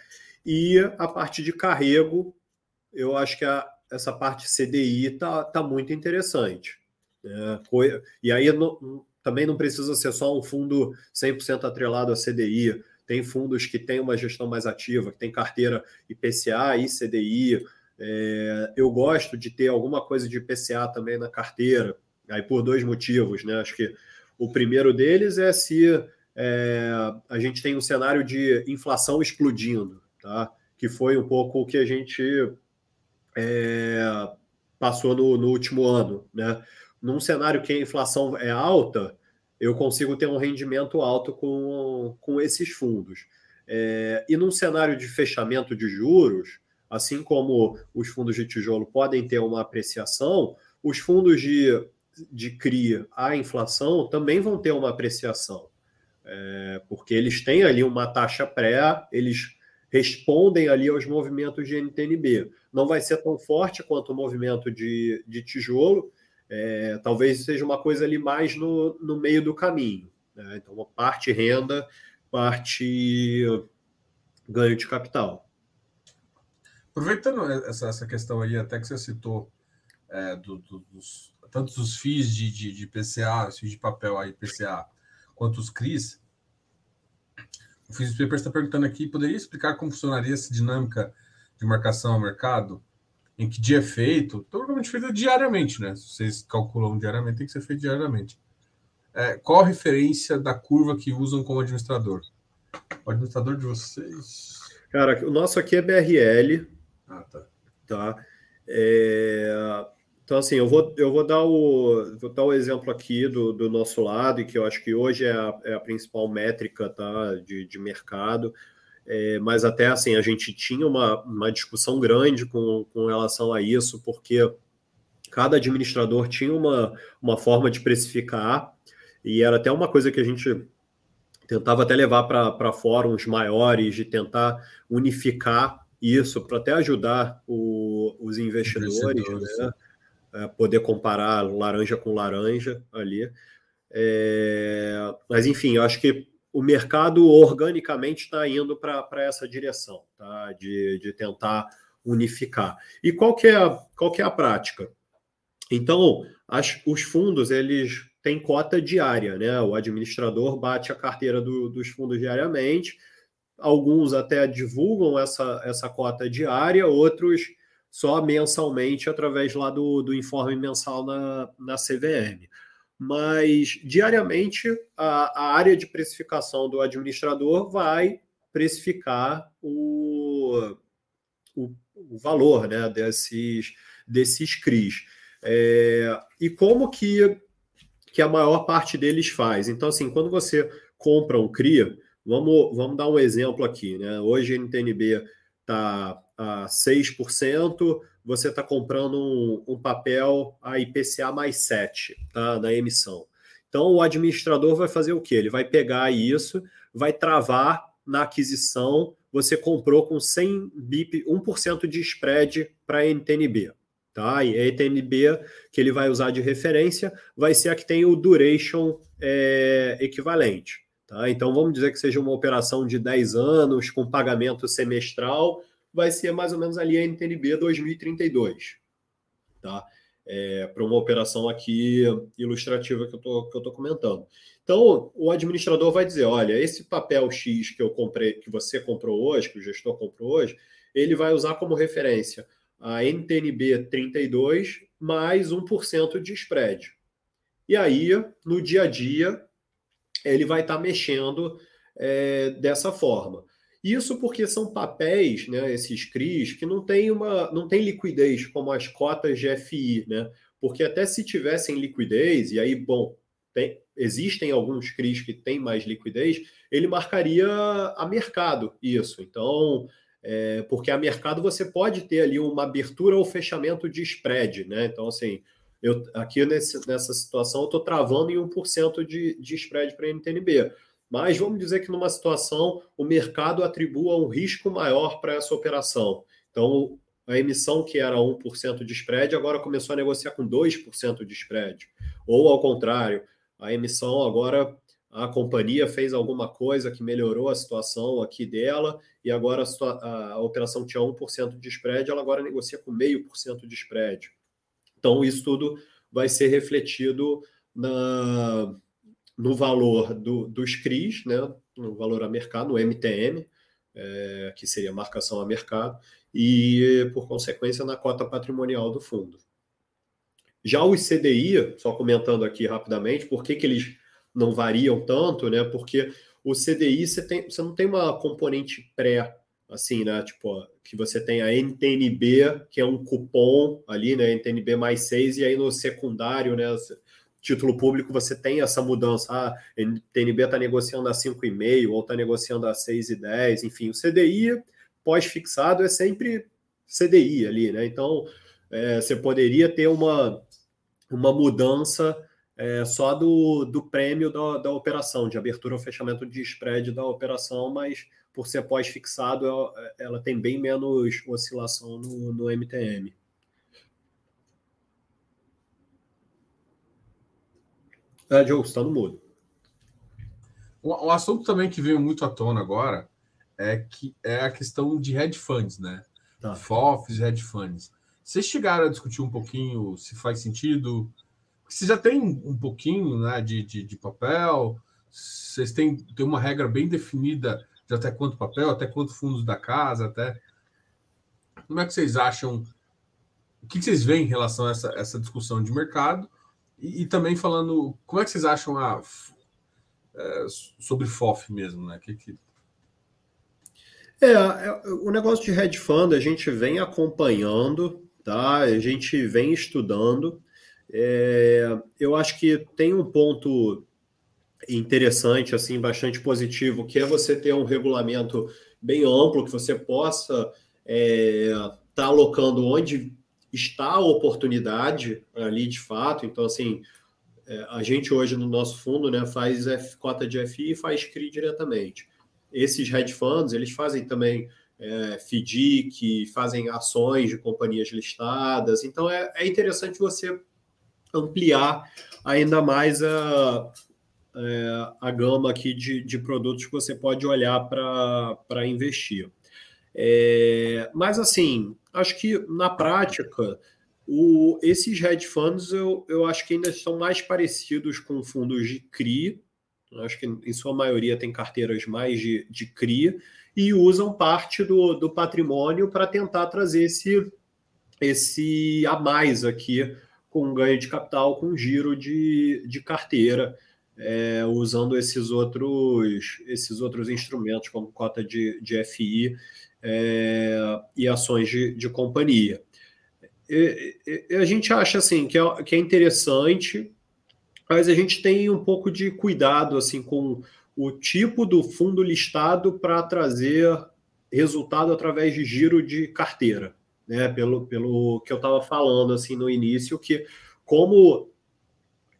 e a parte de carrego, eu acho que a, essa parte CDI está tá muito interessante. Né? E aí também não precisa ser só um fundo 100% atrelado a CDI. Tem fundos que têm uma gestão mais ativa, que tem carteira IPCA e CDI. É, eu gosto de ter alguma coisa de IPCA também na carteira, aí por dois motivos. Né? Acho que o primeiro deles é se é, a gente tem um cenário de inflação explodindo, tá? que foi um pouco o que a gente é, passou no, no, último ano. Né? Num cenário que a inflação é alta, eu consigo ter um rendimento alto com, com esses fundos. É, e num cenário de fechamento de juros, assim como os fundos de tijolo podem ter uma apreciação, os fundos de, de CRI à inflação também vão ter uma apreciação. É, porque eles têm ali uma taxa pré, eles respondem ali aos movimentos de NTNB. Não vai ser tão forte quanto o movimento de, de tijolo, é, talvez seja uma coisa ali mais no, no meio do caminho. Né? Então, parte renda, parte ganho de capital. Aproveitando essa, essa questão aí, até que você citou é, do, do, dos, tanto os FIIs de, de, de PCA, os FIIs de papel aí, PCA, quanto os CRIs, o Paper está perguntando aqui, poderia explicar como funcionaria essa dinâmica de marcação ao mercado? Em que dia é feito? Normalmente feito diariamente, né? Se vocês calculam diariamente, tem que ser feito diariamente. É, qual a referência da curva que usam como administrador? O administrador de vocês? Cara, o nosso aqui é BRL. Ah, tá. Tá. É... Então, assim, eu vou, eu vou, dar, o, vou dar o exemplo aqui do, do nosso lado, e que eu acho que hoje é a, é a principal métrica tá, de, de mercado. É, mas até assim, a gente tinha uma, uma discussão grande com, com relação a isso, porque cada administrador tinha uma, uma forma de precificar, e era até uma coisa que a gente tentava até levar para fóruns maiores, de tentar unificar isso, para até ajudar o, os investidores, investidores né? É, poder comparar laranja com laranja ali. É, mas, enfim, eu acho que o mercado organicamente está indo para essa direção, tá? de, de tentar unificar. E qual que é, qual que é a prática? Então, as, os fundos, eles têm cota diária, né? O administrador bate a carteira do, dos fundos diariamente, alguns até divulgam essa, essa cota diária, outros só mensalmente através lá do, do informe mensal na, na CVM. Mas diariamente a, a área de precificação do administrador vai precificar o, o, o valor né, desses, desses CRIs. É, e como que, que a maior parte deles faz? Então, assim, quando você compra um CRI, vamos, vamos dar um exemplo aqui, né? Hoje a NTNB está a 6%, você está comprando um, um, papel a IPCA mais 7 tá, na emissão. Então, o administrador vai fazer o quê? Ele vai pegar isso, vai travar na aquisição, você comprou com 100 BIP, 1% de spread para a NTNB. Tá? E a NTNB que ele vai usar de referência vai ser a que tem o duration é, equivalente. Tá? Então, vamos dizer que seja uma operação de 10 anos, com pagamento semestral, vai ser mais ou menos ali a NTNB 2032. Tá? É, para uma operação aqui ilustrativa que eu tô, que eu tô comentando. Então, o administrador vai dizer: olha, esse papel X que eu comprei, que você comprou hoje, que o gestor comprou hoje, ele vai usar como referência a NTNB 32 mais 1% de spread. E aí, no dia a dia, ele vai estar tá mexendo é, dessa forma. Isso porque são papéis, né, esses CRIs, que não tem uma não tem liquidez como as cotas de FI, né? Porque até se tivessem liquidez, e aí, bom, tem, existem alguns CRIs que têm mais liquidez, ele marcaria a mercado isso. Então, é, porque a mercado você pode ter ali uma abertura ou fechamento de spread, né? Então, assim, eu aqui nesse, nessa situação eu estou travando em 1% de, de spread para NTNB. Mas vamos dizer que numa situação o mercado atribua um risco maior para essa operação. Então, a emissão que era 1% de spread agora começou a negociar com 2% de spread. Ou ao contrário, a emissão agora a companhia fez alguma coisa que melhorou a situação aqui dela e agora a, a, operação tinha 1% de spread, ela agora negocia com 0,5% de spread. Então, isso tudo vai ser refletido na, no valor do, dos CRIs, né, no valor a mercado, no MTM, é, que seria marcação a mercado, e, por consequência, na cota patrimonial do fundo. Já os CDI, só comentando aqui rapidamente, por que, que eles não variam tanto, né? Porque o CDI você, tem, você não tem uma componente pré, assim, né? Tipo, que você tem a NTNB, que é um cupom ali, né? NTNB mais 6, e aí no secundário, né? Título público você tem essa mudança. Ah, NTNB está negociando a 5,5 ou está negociando a 6,10, enfim, o CDI pós-fixado é sempre CDI ali, né? Então é, você poderia ter uma, uma mudança é, só do, do prêmio da, da operação, de abertura ou fechamento de spread da operação, mas por ser pós-fixado, ela, ela, tem bem menos oscilação no, no MTM. É, Diogo, está no mudo. Um, um assunto também que veio muito à tona agora é que é a questão de hedge funds, né? Tá. FOFs, hedge funds. Vocês chegaram a discutir um pouquinho se faz sentido? Você já tem um pouquinho né, de, de, de papel, vocês têm, têm uma regra bem definida de até quanto papel, até quanto fundos da casa, até. Como é que vocês acham? O que vocês veem em relação a essa, essa discussão de mercado? E, também falando, como é que vocês acham a, é, sobre FOF mesmo, né? Que, que... É, é, o negócio de hedge fund a gente vem acompanhando, tá? A gente vem estudando. É, eu acho que tem um ponto interessante, assim, bastante positivo, que é você ter um regulamento bem amplo, que você possa estar é, tá alocando onde está a oportunidade ali de fato. Então, assim, é, a gente hoje no nosso fundo né, faz F, cota de FI e faz CRI diretamente. Esses hedge funds, eles fazem também é, FDIC, fazem ações de companhias listadas. Então, é, é interessante você ampliar ainda mais a, é, a gama aqui de, de produtos que você pode olhar para investir. É, mas, assim, acho que na prática, o, esses hedge funds eu, eu acho que ainda são mais parecidos com fundos de CRI, acho que em sua maioria tem carteiras mais de, de CRI, e usam parte do, do patrimônio para tentar trazer esse, esse a mais aqui com ganho de capital, com giro de, de carteira, é, usando esses outros, esses outros instrumentos, como cota de, de FI é, e ações de, de companhia. a gente acha assim que é, que é interessante, mas a gente tem um pouco de cuidado assim com o tipo do fundo listado para trazer resultado através de giro de carteira, né? Pelo, pelo que eu estava falando assim no início, que como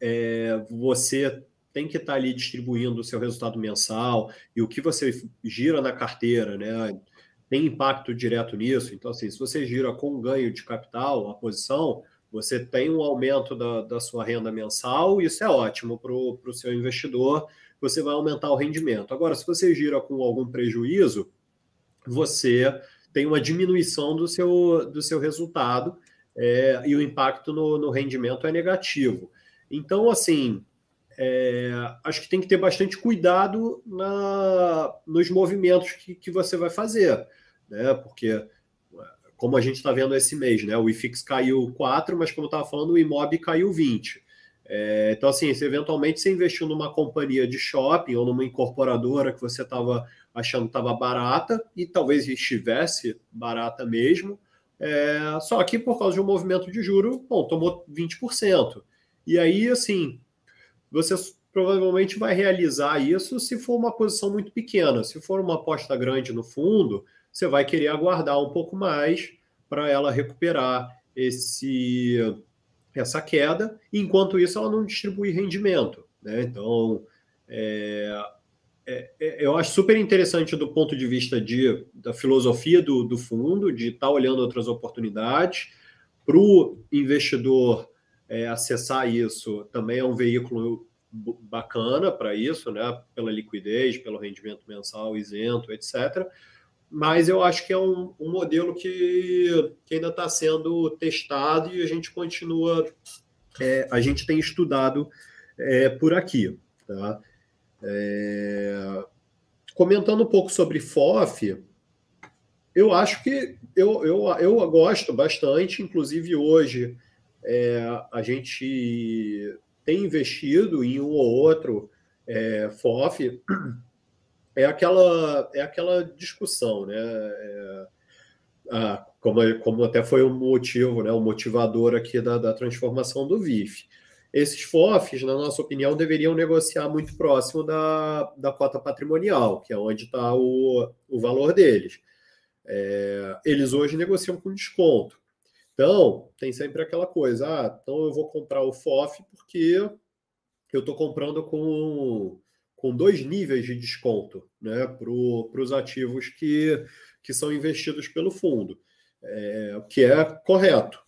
é, você tem que estar tá ali distribuindo o seu resultado mensal e o que você gira na carteira, né? Tem impacto direto nisso. Então, assim, se você gira com ganho de capital, a posição, você tem um aumento da, da sua renda mensal, isso é ótimo para o seu investidor, você vai aumentar o rendimento. Agora, se você gira com algum prejuízo, você tem uma diminuição do seu, do seu resultado é, e o impacto no, no rendimento é negativo. Então, assim, é, acho que tem que ter bastante cuidado na, nos movimentos que, que você vai fazer, né? Porque, como a gente está vendo esse mês, né? O IFIX caiu 4, mas como eu estava falando, o IMOB caiu 20. É, então, assim, se eventualmente você investiu numa companhia de shopping ou numa incorporadora que você estava achando que estava barata, e talvez estivesse barata mesmo, é, só que por causa de um movimento de juro, bom, tomou 20%. E aí, assim, você provavelmente vai realizar isso se for uma posição muito pequena. Se for uma aposta grande no fundo, você vai querer aguardar um pouco mais para ela recuperar esse essa queda, enquanto isso ela não distribui rendimento. Né? Então, é, é, é, eu acho super interessante do ponto de vista de, da filosofia do, do fundo, de estar tá olhando outras oportunidades. Para o investidor é, acessar isso também é um veículo bacana para isso, né? Pela liquidez, pelo rendimento mensal isento, etc. Mas eu acho que é um, um modelo que, que ainda está sendo testado e a gente continua, é, a gente tem estudado é, por aqui, tá? É... Comentando um pouco sobre FOF, eu acho que eu, eu, eu gosto bastante, inclusive hoje é, a gente tem investido em um ou outro é, FOF, é aquela, é aquela discussão, né? É, ah, como, como até foi um motivo, né, um motivador aqui da, da transformação do VIF. Esses FOFs, na nossa opinião, deveriam negociar muito próximo da, da cota patrimonial, que é onde está o, o valor deles. É, eles hoje negociam com desconto. Então, tem sempre aquela coisa, ah, então eu vou comprar o FOF porque eu estou comprando com, com dois níveis de desconto né, para os ativos que, que são investidos pelo fundo, é, o que é correto.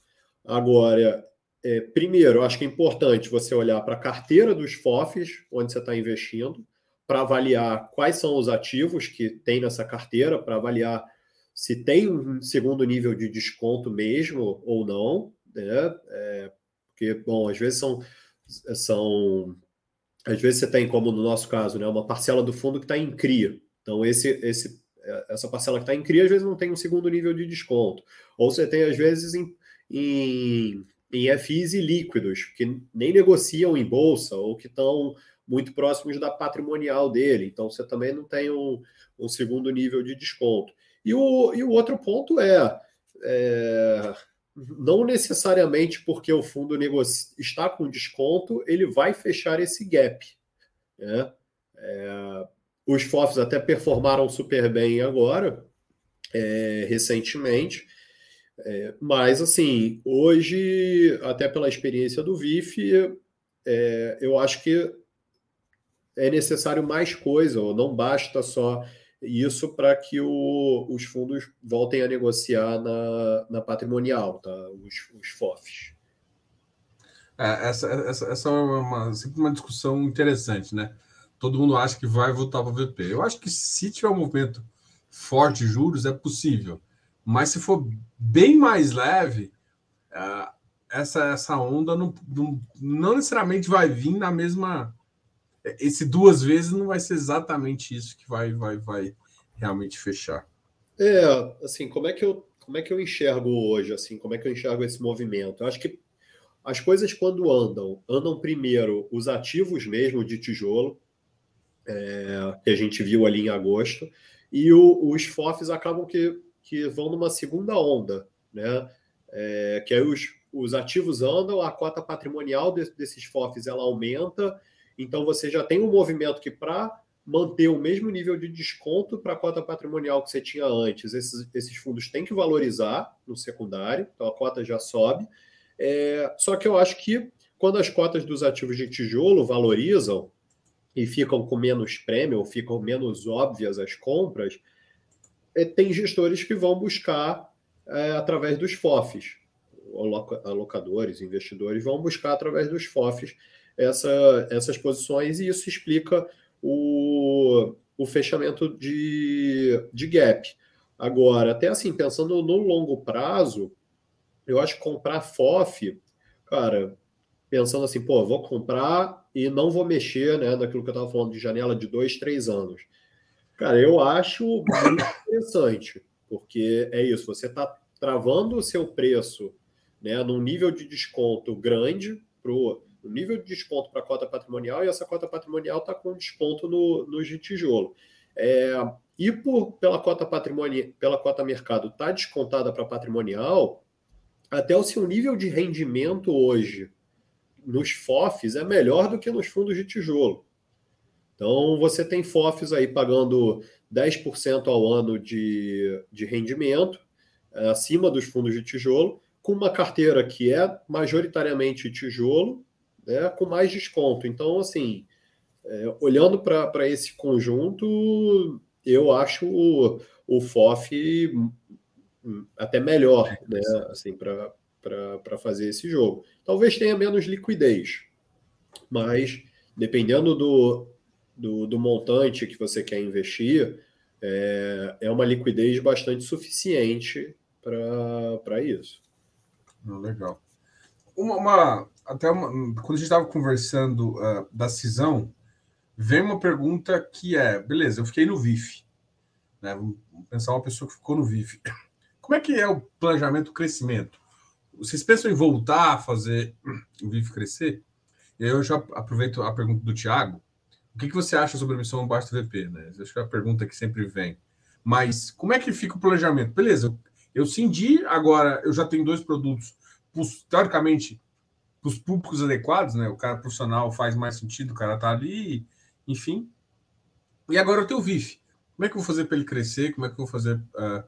Agora, é, primeiro, acho que é importante você olhar para a carteira dos FOFs, onde você está investindo, para avaliar quais são os ativos que tem nessa carteira, para avaliar se tem um segundo nível de desconto mesmo ou não, né? É, porque, bom, às vezes são, são. Às vezes você tem, como no nosso caso, né, uma parcela do fundo que está em CRIA. Então, esse, esse, essa parcela que está em CRIA, às vezes não tem um segundo nível de desconto. Ou você tem, às vezes, em, em, em FIs e líquidos, que nem negociam em bolsa ou que estão muito próximos da patrimonial dele. Então, você também não tem um, um segundo nível de desconto. E o, e o outro ponto é, é não necessariamente porque o fundo está com desconto, ele vai fechar esse gap. Né? É, os FOFs até performaram super bem agora, é, recentemente, é, mas assim, hoje, até pela experiência do VIF, é, eu acho que é necessário mais coisa, ou não basta só isso para que o, os fundos voltem a negociar na, na patrimonial, tá? os, os FOFs. É, essa, essa, essa é uma, sempre uma discussão interessante, né? Todo mundo acha que vai voltar para o VP. Eu acho que se tiver um movimento forte de juros, é possível. Mas se for bem mais leve, é, essa, essa onda não, não, não necessariamente vai vir na mesma esse duas vezes não vai ser exatamente isso que vai, vai, vai realmente fechar. É, assim, como é que eu, como é que eu enxergo hoje, assim, como é que eu enxergo esse movimento? Eu acho que as coisas quando andam, andam primeiro os ativos mesmo de tijolo, é, que a gente viu ali em agosto, e o, os FOFs acabam que, que vão numa segunda onda, né? é, que aí os, os ativos andam, a cota patrimonial de, desses FOFs ela aumenta, então você já tem um movimento que para manter o mesmo nível de desconto para a cota patrimonial que você tinha antes, esses, esses fundos têm que valorizar no secundário, então a cota já sobe. É, só que eu acho que quando as cotas dos ativos de tijolo valorizam e ficam com menos prêmio, ou ficam menos óbvias as compras, é, tem gestores que vão buscar é, através dos FOFs, alocadores, investidores vão buscar através dos FOFs essa, essas posições e isso explica o, o fechamento de, de gap. Agora, até assim, pensando no longo prazo, eu acho que comprar FOF, cara, pensando assim, pô, vou comprar e não vou mexer né, naquilo que eu estava falando de janela de dois, três anos. Cara, eu acho muito interessante, porque é isso, você está travando o seu preço né, num nível de desconto grande para o nível de desconto para a cota patrimonial e essa cota patrimonial está com desconto no, no de tijolo. É, e por, pela cota patrimonial, pela cota mercado está descontada para patrimonial, até o seu nível de rendimento hoje nos FOFs é melhor do que nos fundos de tijolo. Então, você tem FOFs aí pagando 10% ao ano de, de rendimento, acima dos fundos de tijolo, com uma carteira que é majoritariamente tijolo, né, com mais desconto. Então, assim, é, olhando para esse conjunto, eu acho o, o FOF até melhor, né, assim, para fazer esse jogo. Talvez tenha menos liquidez, mas dependendo do, do, do montante que você quer investir, é, é uma liquidez bastante suficiente para isso. Legal. Uma, uma até uma, quando a gente estava conversando uh, da cisão, vem uma pergunta que é: beleza, eu fiquei no VIF. Né? Vamos pensar uma pessoa que ficou no VIF. Como é que é o planejamento crescimento? Vocês pensam em voltar a fazer o VIF crescer? E aí eu já aproveito a pergunta do Tiago. O que, que você acha sobre a emissão baixo TVP? Né? Acho que é a pergunta que sempre vem. Mas como é que fica o planejamento? Beleza, eu eu cindi, agora eu já tenho dois produtos, teoricamente, os públicos adequados, né? O cara profissional faz mais sentido, o cara tá ali, enfim. E agora eu tenho o VIF. Como é que eu vou fazer para ele crescer? Como é que eu vou fazer uh, eh,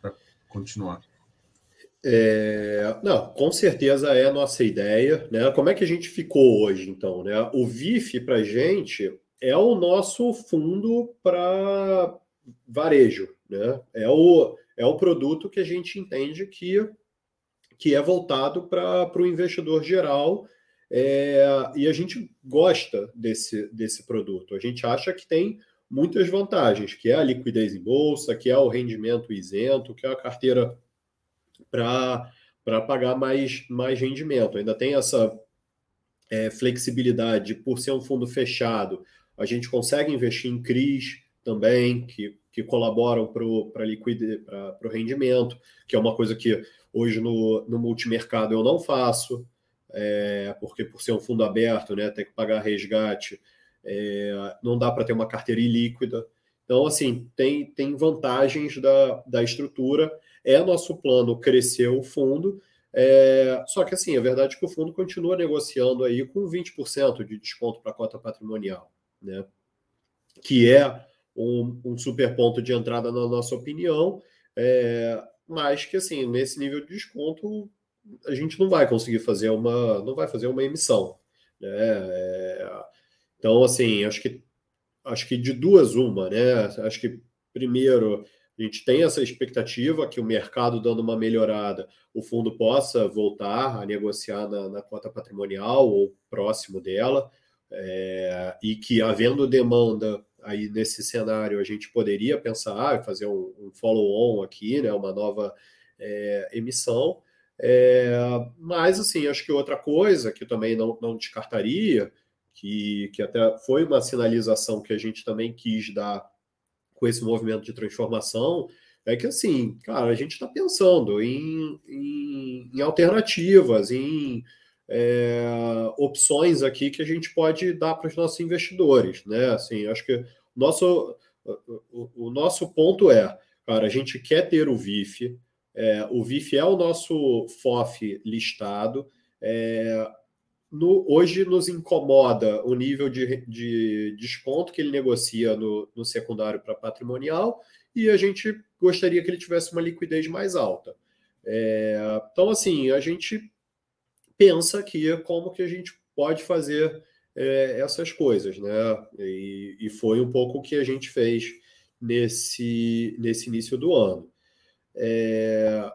para continuar? É, não, com certeza é a nossa ideia, né? Como é que a gente ficou hoje, então, né? O VIF para gente é o nosso fundo para varejo, né? É, o, é o produto que a gente entende que, que é voltado para o investidor geral é, e a gente gosta desse, desse produto. A gente acha que tem muitas vantagens, que é a liquidez em bolsa, que é o rendimento isento, que é a carteira para pagar mais, mais rendimento. Ainda tem essa é, flexibilidade por ser um fundo fechado. A gente consegue investir em CRIs também, que que colaboram para o rendimento, que é uma coisa que hoje no, no multimercado eu não faço, é, porque por ser um fundo aberto, né, ter que pagar resgate, é, não dá para ter uma carteira ilíquida. Então, assim, tem, tem vantagens da, da estrutura. É nosso plano crescer o fundo, é, só que, assim, a verdade é que o fundo continua negociando aí com 20% de desconto para a cota patrimonial, né? Que é um, um super ponto de entrada na nossa opinião, é, mas que assim, nesse nível de desconto, a gente não vai conseguir fazer uma, não vai fazer uma emissão. Né? É, então, assim, acho que acho que de duas uma, né? Acho que primeiro a gente tem essa expectativa que o mercado dando uma melhorada, o fundo possa voltar a negociar na, na cota patrimonial ou próximo dela, é, e que havendo demanda aí nesse cenário a gente poderia pensar, ah, fazer um, um follow-on aqui, né, uma nova é, emissão. É, mas, assim, acho que outra coisa que eu também não, não descartaria, que, que até foi uma sinalização que a gente também quis dar com esse movimento de transformação, é que, assim, cara, a gente está pensando em, em, em alternativas, em é, opções aqui que a gente pode dar para os nossos investidores, né? Assim, acho que nosso, o, o nosso ponto é, cara, a gente quer ter o VIF, É, o VIF é o nosso FOF listado. É, no, hoje nos incomoda o nível de, de desconto que ele negocia no, no secundário para patrimonial e a gente gostaria que ele tivesse uma liquidez mais alta. É, então, assim, a gente pensa aqui como que a gente pode fazer é, essas coisas, né? E, e, foi um pouco o que a gente fez nesse, nesse início do ano. É,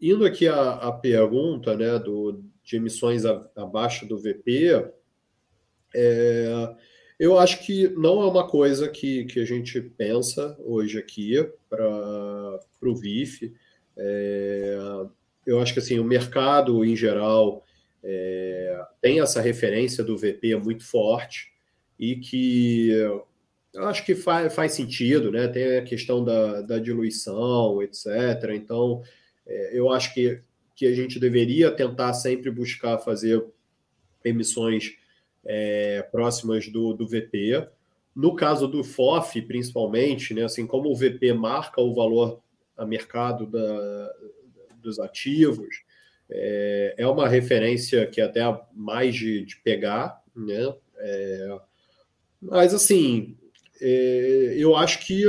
indo aqui à, à pergunta né, do, de emissões a, abaixo do VP, é, eu acho que não é uma coisa que, que a gente pensa hoje aqui para o VIF. É, eu acho que assim, o mercado em geral é, tem essa referência do VP muito forte e que eu acho que faz, faz sentido, né? Tem a questão da, da diluição, etc. Então, é, eu acho que, que a gente deveria tentar sempre buscar fazer emissões é, próximas do, do VP. No caso do FOF, principalmente, né, assim como o VP marca o valor a mercado da, dos ativos, é, é uma referência que é até mais de, de pegar, né? É, mas assim, é, eu acho que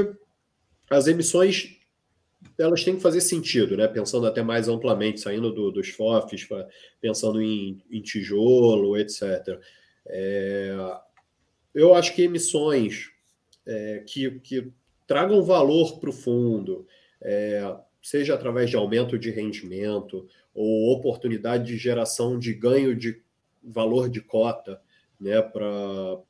as emissões elas têm que fazer sentido, né? Pensando até mais amplamente, saindo do, dos FOFs, pensando em, em tijolo, etc. É, eu acho que emissões é, que, que tragam valor para o fundo, é, seja através de aumento de rendimento ou oportunidade de geração de ganho de valor de cota né, para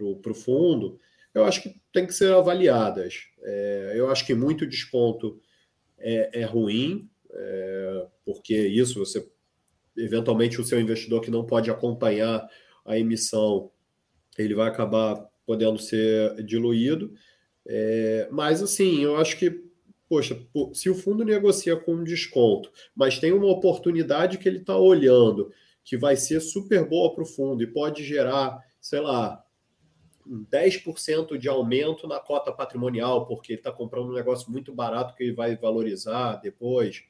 o fundo, eu acho que tem que ser avaliadas. É, eu acho que muito desconto é, é ruim, é, porque isso você eventualmente o seu investidor que não pode acompanhar a emissão, ele vai acabar podendo ser diluído. É, mas assim, eu acho que, poxa, se o fundo negocia com desconto, mas tem uma oportunidade que ele está olhando que vai ser super boa para o fundo e pode gerar, sei lá, 10% de aumento na cota patrimonial, porque ele está comprando um negócio muito barato que ele vai valorizar depois.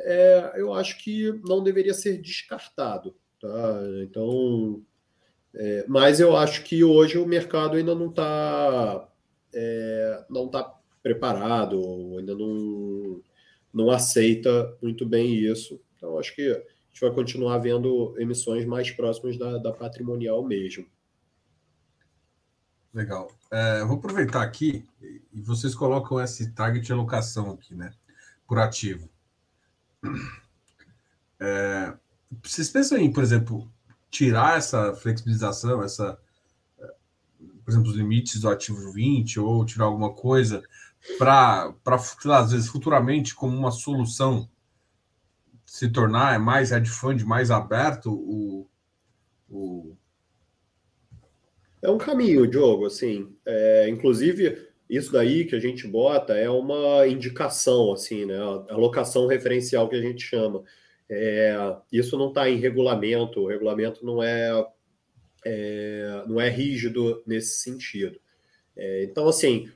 É, eu acho que não deveria ser descartado. Tá? Então, é, mas eu acho que hoje o mercado ainda não está é, não tá preparado, ainda não, não aceita muito bem isso. Então, acho que a gente vai continuar vendo emissões mais próximas da, da patrimonial mesmo. Legal. É, eu vou aproveitar aqui e vocês colocam esse target de alocação aqui, né? Por ativo. É, vocês pensam em, por exemplo, tirar essa flexibilização, essa, por exemplo, os limites do ativo 20 ou tirar alguma coisa para, às vezes, futuramente, como uma solução se tornar mais hedge fund, mais aberto o, o é um caminho, Diogo, assim. É, inclusive, isso daí que a gente bota é uma indicação, assim, né? A alocação referencial que a gente chama. É, isso não está em regulamento, o regulamento não é, é, não é rígido nesse sentido. É, então, assim,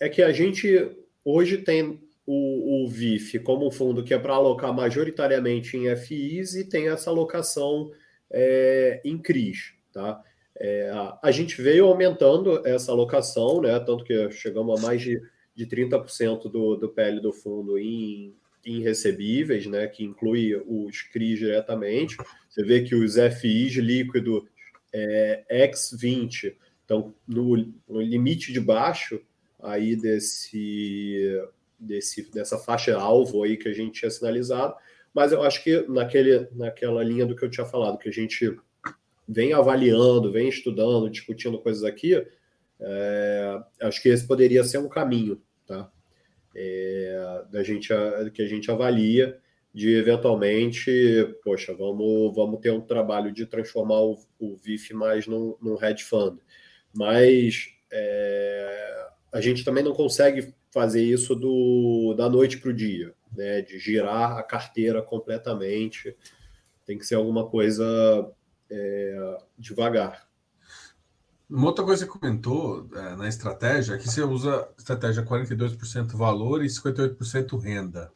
é que a gente hoje tem o, o VIF como um fundo que é para alocar majoritariamente em FIs e tem essa alocação é, em CRIs, tá? É, a gente veio aumentando essa alocação, né? Tanto que chegamos a mais de, de 30% do, do PL do fundo em, em recebíveis, né? Que inclui os CRIs diretamente. Você vê que os FIs líquido é, X20 estão no, no limite de baixo aí desse, desse, dessa faixa alvo aí que a gente tinha sinalizado, mas eu acho que naquele, naquela linha do que eu tinha falado, que a gente vem avaliando, vem estudando, discutindo coisas aqui, é, acho que esse poderia ser um caminho, tá? É, da gente, que a gente avalia de eventualmente, poxa, vamos, vamos ter um trabalho de transformar o, o VIF mais num, num hedge fund. Mas é, a gente também não consegue fazer isso do, da noite para o dia, né? De girar a carteira completamente. Tem que ser alguma coisa é, devagar. Uma outra coisa que comentou é, na estratégia é que você usa estratégia 42% valor e 58% renda.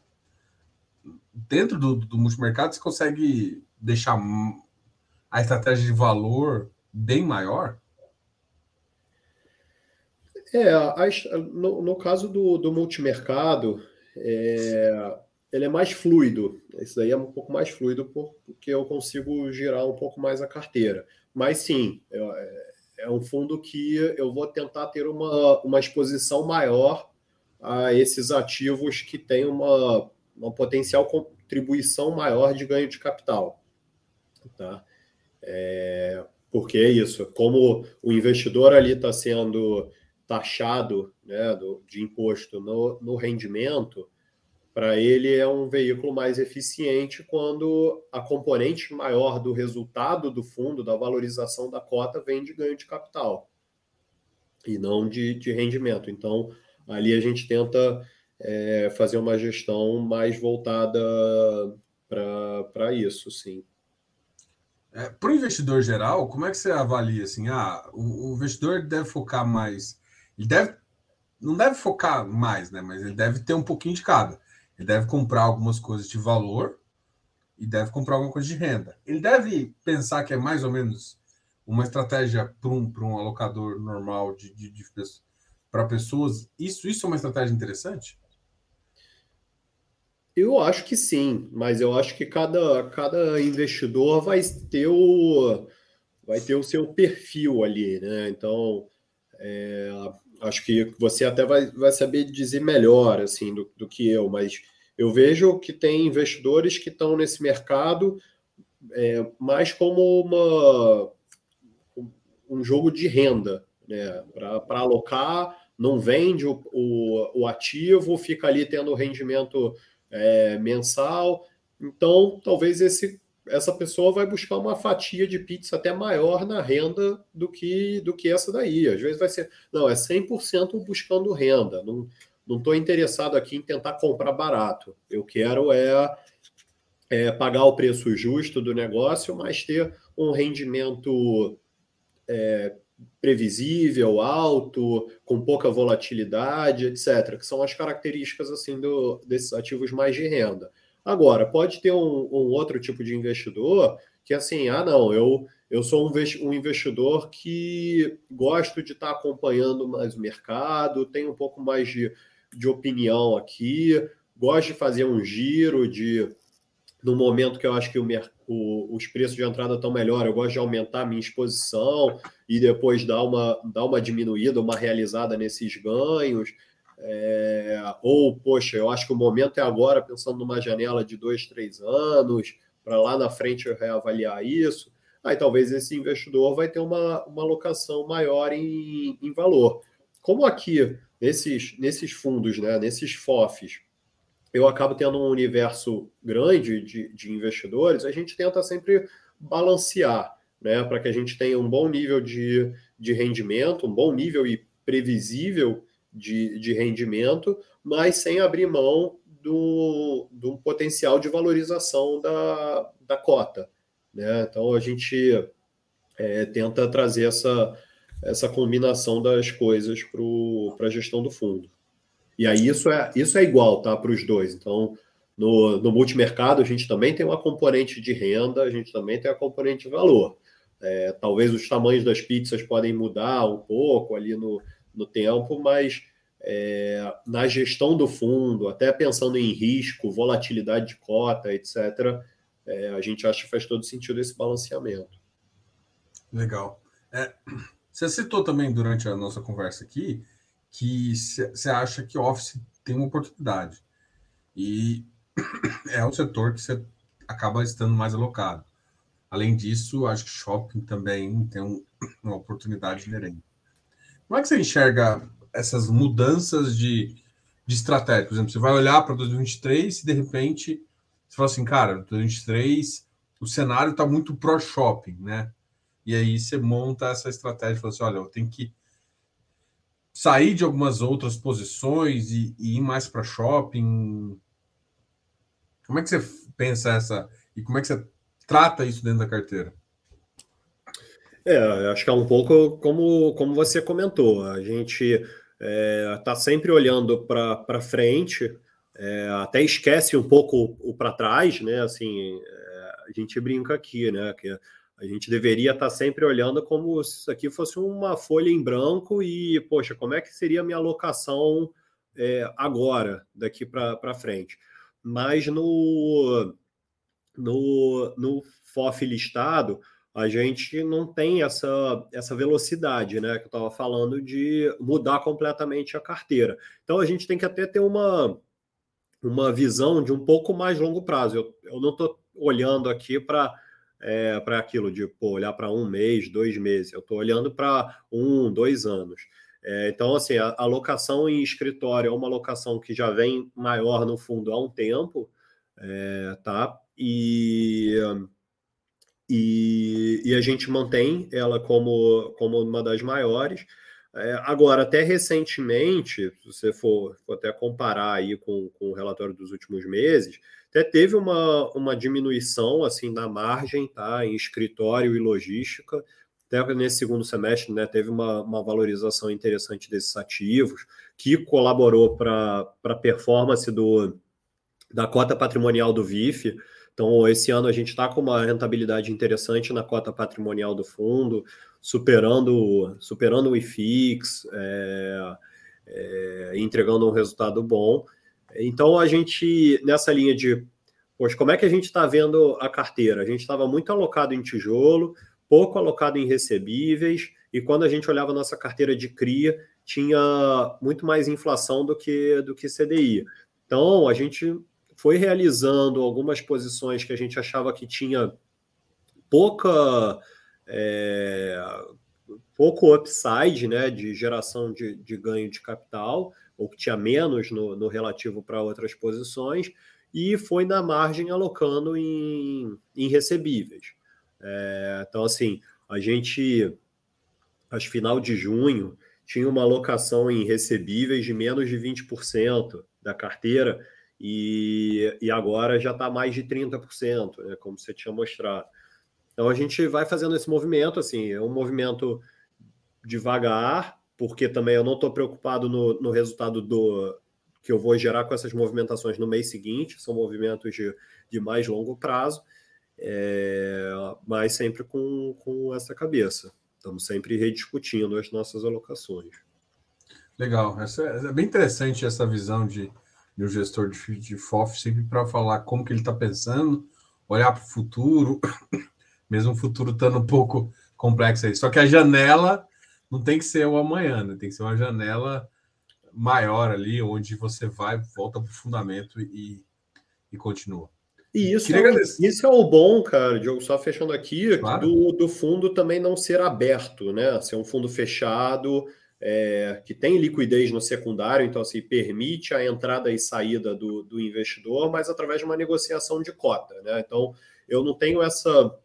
dentro do, do multimercado, você consegue deixar a estratégia de valor bem maior? É, no, no caso do, do multimercado, é, ele é mais fluido. Isso daí é um pouco mais fluido porque eu consigo girar um pouco mais a carteira. Mas sim, é, é um fundo que eu vou tentar ter uma, uma exposição maior a esses ativos que têm uma, uma potencial contribuição maior de ganho de capital. Tá? É, porque é isso, como o investidor ali está sendo taxado né, do, de imposto no, no rendimento, para ele é um veículo mais eficiente quando a componente maior do resultado do fundo, da valorização da cota, vem de ganho de capital e não de, de rendimento. Então, ali a gente tenta é, fazer uma gestão mais voltada para isso, sim. É, para o investidor geral, como é que você avalia assim? Ah, o, o investidor deve focar mais ele deve, não deve focar mais, né? Mas ele deve ter um pouquinho de cada. Ele deve comprar algumas coisas de valor e deve comprar alguma coisa de renda. Ele deve pensar que é mais ou menos uma estratégia para um, um alocador normal de, de, de para pessoas. Isso, isso é uma estratégia interessante? Eu acho que sim, mas eu acho que cada, cada investidor vai ter o vai ter o seu perfil ali, né? Então, é, acho que você até vai, vai saber dizer melhor assim do, do que eu, mas eu vejo que tem investidores que estão nesse mercado é, mais como uma, um jogo de renda, né? Para alocar, não vende o, o, o, ativo, fica ali tendo rendimento é, mensal. Então, talvez esse essa pessoa vai buscar uma fatia de pizza até maior na renda do que do que essa daí. Às vezes vai ser, não, é 100% buscando renda. Não não estou interessado aqui em tentar comprar barato. Eu quero é, é, pagar o preço justo do negócio, mas ter um rendimento é, previsível, alto, com pouca volatilidade, etc., que são as características assim do, desses ativos mais de renda. Agora, pode ter um, um, outro tipo de investidor que assim, ah, não, eu, eu sou um, investidor que gosto de estar acompanhando mais o mercado, tenho um pouco mais de, de opinião aqui, gosto de fazer um giro de no momento que eu acho que o, o, os preços de entrada estão melhor, eu gosto de aumentar a minha exposição e depois dar uma, dar uma diminuída, uma realizada nesses ganhos. É, ou, poxa, eu acho que o momento é agora, pensando numa janela de dois, três anos, para lá na frente eu reavaliar isso. Aí talvez esse investidor vai ter uma, uma alocação maior em, em valor. Como aqui, nesses, nesses fundos, né, nesses FOFs, eu acabo tendo um universo grande de, de investidores, a gente tenta sempre balancear, né, para que a gente tenha um bom nível de, de rendimento, um bom nível e previsível de, de rendimento, mas sem abrir mão do, do potencial de valorização da, da cota. Né? Então a gente é, tenta trazer essa, essa combinação das coisas para a gestão do fundo. E aí isso é, isso é igual tá, para os dois. Então, no, no multimercado, a gente também tem uma componente de renda, a gente também tem a componente de valor. É, talvez os tamanhos das pizzas podem mudar um pouco ali no, no tempo, mas é, na gestão do fundo, até pensando em risco, volatilidade de cota, etc., é, a gente acha que faz todo sentido esse balanceamento. Legal. É, você citou também durante a nossa conversa aqui que você acha que Office tem uma oportunidade. E é um setor que você acaba estando mais alocado. Além disso, acho que shopping também tem um, uma oportunidade inerente. Como é que você enxerga essas mudanças de, de estratégia? Por exemplo, você vai olhar para 2023 e de repente você fala assim, cara, 2023 o cenário está muito pro shopping, né? E aí você monta essa estratégia e fala assim, olha, eu tenho que sair de algumas outras posições e, e ir mais para shopping. Como é que você pensa essa e como é que você trata isso dentro da carteira? É, acho que é um pouco como, como você comentou. A gente está é, tá sempre olhando para frente, é, até esquece um pouco o, o para trás, né? Assim, é, a gente brinca aqui, né? Que a gente deveria estar sempre olhando como se isso aqui fosse uma folha em branco e, poxa, como é que seria a minha alocação é, agora, daqui para frente? Mas no, no, no FOF listado, a gente não tem essa, essa velocidade, né? Que eu estava falando de mudar completamente a carteira. Então a gente tem que até ter uma, uma visão de um pouco mais longo prazo. Eu, eu não estou olhando aqui para é, para aquilo de pô, olhar para um mês, dois meses. Eu estou olhando para um, dois anos. É, então, assim, a alocação em escritório é uma alocação que já vem maior no fundo há um tempo, é, tá? E e, e a gente mantém ela como, como uma das maiores. É, agora, até recentemente, se você for, for, até comparar aí com, com o relatório dos últimos meses, até teve uma, uma diminuição assim na margem, tá, em escritório e logística. Até nesse segundo semestre, né, teve uma, uma valorização interessante desses ativos, que colaborou para a performance do, da cota patrimonial do VIF. Então, esse ano a gente está com uma rentabilidade interessante na cota patrimonial do fundo, superando, superando o IFIX, é, é, entregando um resultado bom. Então, a gente, nessa linha de, poxa, como é que a gente está vendo a carteira? A gente estava muito alocado em tijolo, pouco alocado em recebíveis, e quando a gente olhava a nossa carteira de CRIA, tinha muito mais inflação do que, do que CDI. Então, a gente foi realizando algumas posições que a gente achava que tinha pouca é, pouco upside né, de geração de, de, ganho de capital, ou que tinha menos no, no relativo para outras posições, e foi na margem alocando em, em recebíveis. É, então, assim, a gente, acho final de junho, tinha uma alocação em recebíveis de menos de 20% da carteira, e, e agora já está mais de 30%, né, como você tinha mostrado. Então a gente vai fazendo esse movimento, assim, é um movimento devagar, porque também eu não estou preocupado no, no resultado do que eu vou gerar com essas movimentações no mês seguinte, são movimentos de, de mais longo prazo, é, mas sempre com, com essa cabeça. Estamos sempre rediscutindo as nossas alocações. Legal, essa é, é bem interessante essa visão de de um gestor de, FOF, sempre para falar como que ele está pensando, olhar para o futuro, [coughs] mesmo o futuro estando um pouco complexo aí. Só que a janela não tem que ser o amanhã, né? tem que ser uma janela maior ali, onde você vai, volta para o fundamento e, e continua. E isso, é, isso é o bom, cara, Diogo, só fechando aqui, claro. do, do fundo também não ser aberto, né? Ser um fundo fechado, é, que tem liquidez no secundário, então assim, permite a entrada e saída do, do investidor, mas através de uma negociação de cota. Né? Então, eu não tenho essa,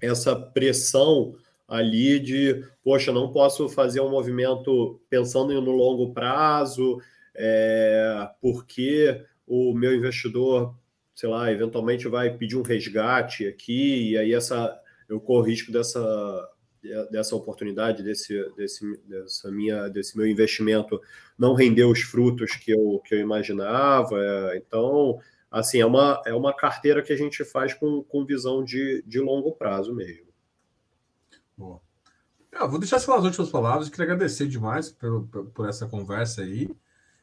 essa pressão ali de, poxa, não posso fazer um movimento pensando no longo prazo, é, porque o meu investidor, sei lá, eventualmente vai pedir um resgate aqui, e aí essa eu corro risco dessa dessa oportunidade, desse, desse, dessa minha, desse meu investimento não rendeu os frutos que eu, que eu imaginava. É, então, assim, é uma, é uma carteira que a gente faz com, com visão de, de longo prazo mesmo. Boa. Eu vou deixar as últimas palavras. Queria agradecer demais por, por essa conversa aí.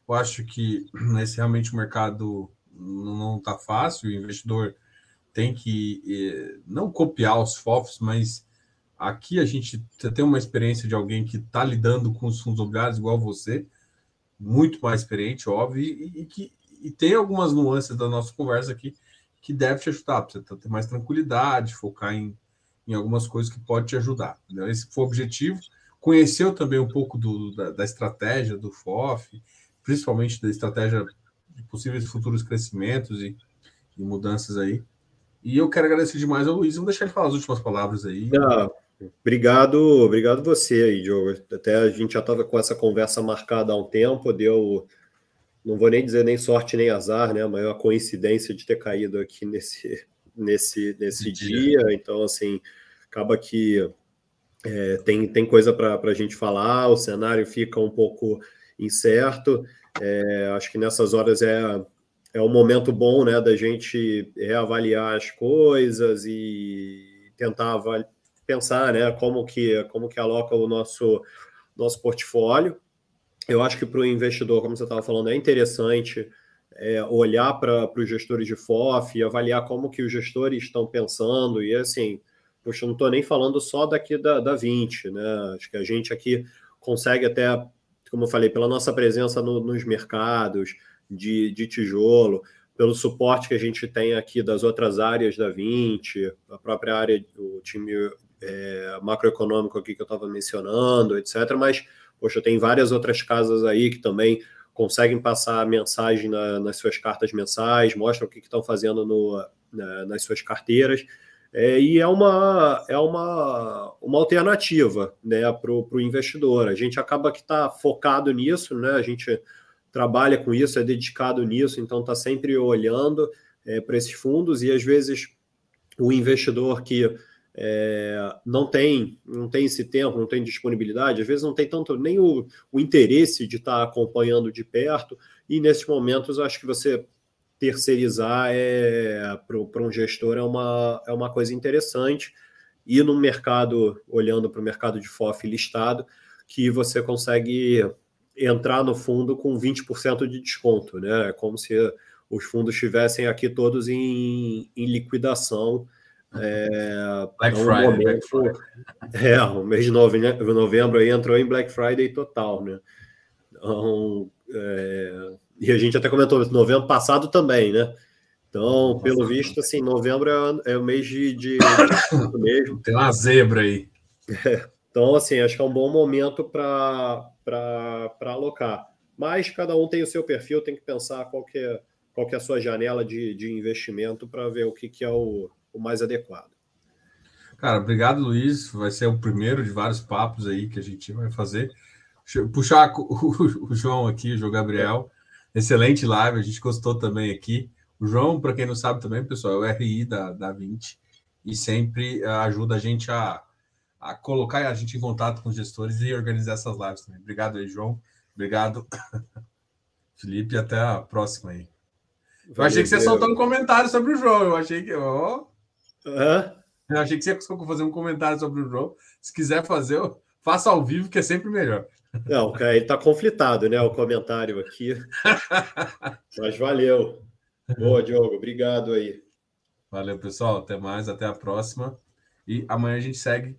Eu acho que esse realmente o mercado não está fácil. O investidor tem que eh, não copiar os FOFs, mas Aqui a gente tem uma experiência de alguém que está lidando com os fundos imobiliários igual você, muito mais experiente, óbvio, e, e que e tem algumas nuances da nossa conversa aqui que deve te ajudar, para você ter mais tranquilidade, focar em, em algumas coisas que pode te ajudar. Entendeu? Esse foi o objetivo. Conheceu também um pouco do, da, da estratégia do FOF, principalmente da estratégia de possíveis futuros crescimentos e, e mudanças aí. E eu quero agradecer demais ao Luiz. Vamos deixar ele falar as últimas palavras aí. Ah, Obrigado, obrigado você aí, Diogo. Até a gente já estava com essa conversa marcada há um tempo, deu, não vou nem dizer nem sorte nem azar, né? A maior coincidência de ter caído aqui nesse, nesse, nesse dia. dia. Então, assim, acaba que é, tem, tem coisa para a gente falar, o cenário fica um pouco incerto. É, acho que nessas horas é, é um momento bom né, da gente reavaliar as coisas e tentar pensar né, como, que, como que aloca o nosso, nosso portfólio. Eu acho que para o investidor, como você estava falando, é interessante é, olhar para os gestores de FOF e avaliar como que os gestores estão pensando. E assim, poxa, eu não estou nem falando só daqui da, da 20, né? Acho que a gente aqui consegue até, como eu falei, pela nossa presença no, nos mercados de, de tijolo, pelo suporte que a gente tem aqui das outras áreas da 20, a própria área, o time é, macroeconômico aqui que eu estava mencionando, etc. Mas, poxa, tem várias outras casas aí que também conseguem passar mensagem na, nas suas cartas mensais, mostram o que estão fazendo no, na, nas suas carteiras. É, e é uma, é uma, uma alternativa né, para o investidor. A gente acaba que está focado nisso, né? a gente trabalha com isso, é dedicado nisso, então está sempre olhando é, para esses fundos e às vezes o investidor que é, não tem não tem esse tempo, não tem disponibilidade, às vezes não tem tanto nem o, o interesse de estar tá acompanhando de perto, e nesses momentos acho que você terceirizar é, para um gestor é uma, é uma coisa interessante. E no mercado, olhando para o mercado de FOF listado, que você consegue entrar no fundo com 20% de desconto, né? É como se os fundos estivessem aqui todos em, em liquidação é, Black, Friday, momento, Black Friday. É, o mês de novembro, novembro aí entrou em Black Friday total, né? Então, é, e a gente até comentou, novembro passado também, né? Então, pelo visto, assim, novembro é, é o mês de, de [coughs] mesmo. Tem uma zebra aí. É, então, assim, acho que é um bom momento para alocar. Mas cada um tem o seu perfil, tem que pensar qual que é, qual que é a sua janela de, de investimento para ver o que, que é o, o mais adequado. Cara, obrigado, Luiz. Vai ser o primeiro de vários papos aí que a gente vai fazer. Puxar [laughs] o, João aqui, o João Gabriel. Excelente live, a gente gostou também aqui. O João, para quem não sabe também, pessoal, é o RI da, da 20 e sempre eh, ajuda a gente a, a colocar a gente em contato com os gestores e organizar essas lives também. Obrigado aí, João. Obrigado, [coughs] Felipe. Até a próxima aí. Eu achei que você soltou um comentário sobre o João. Eu achei que. Oh. Eu achei que você ia fazer um comentário sobre o João. Se quiser fazer, faça ao vivo, que é sempre melhor. Não, cara, ele está conflitado, né? O comentário aqui. [laughs] Mas valeu. Boa, Diogo. Obrigado aí. Valeu, pessoal. Até mais. Até a próxima. E amanhã a gente segue.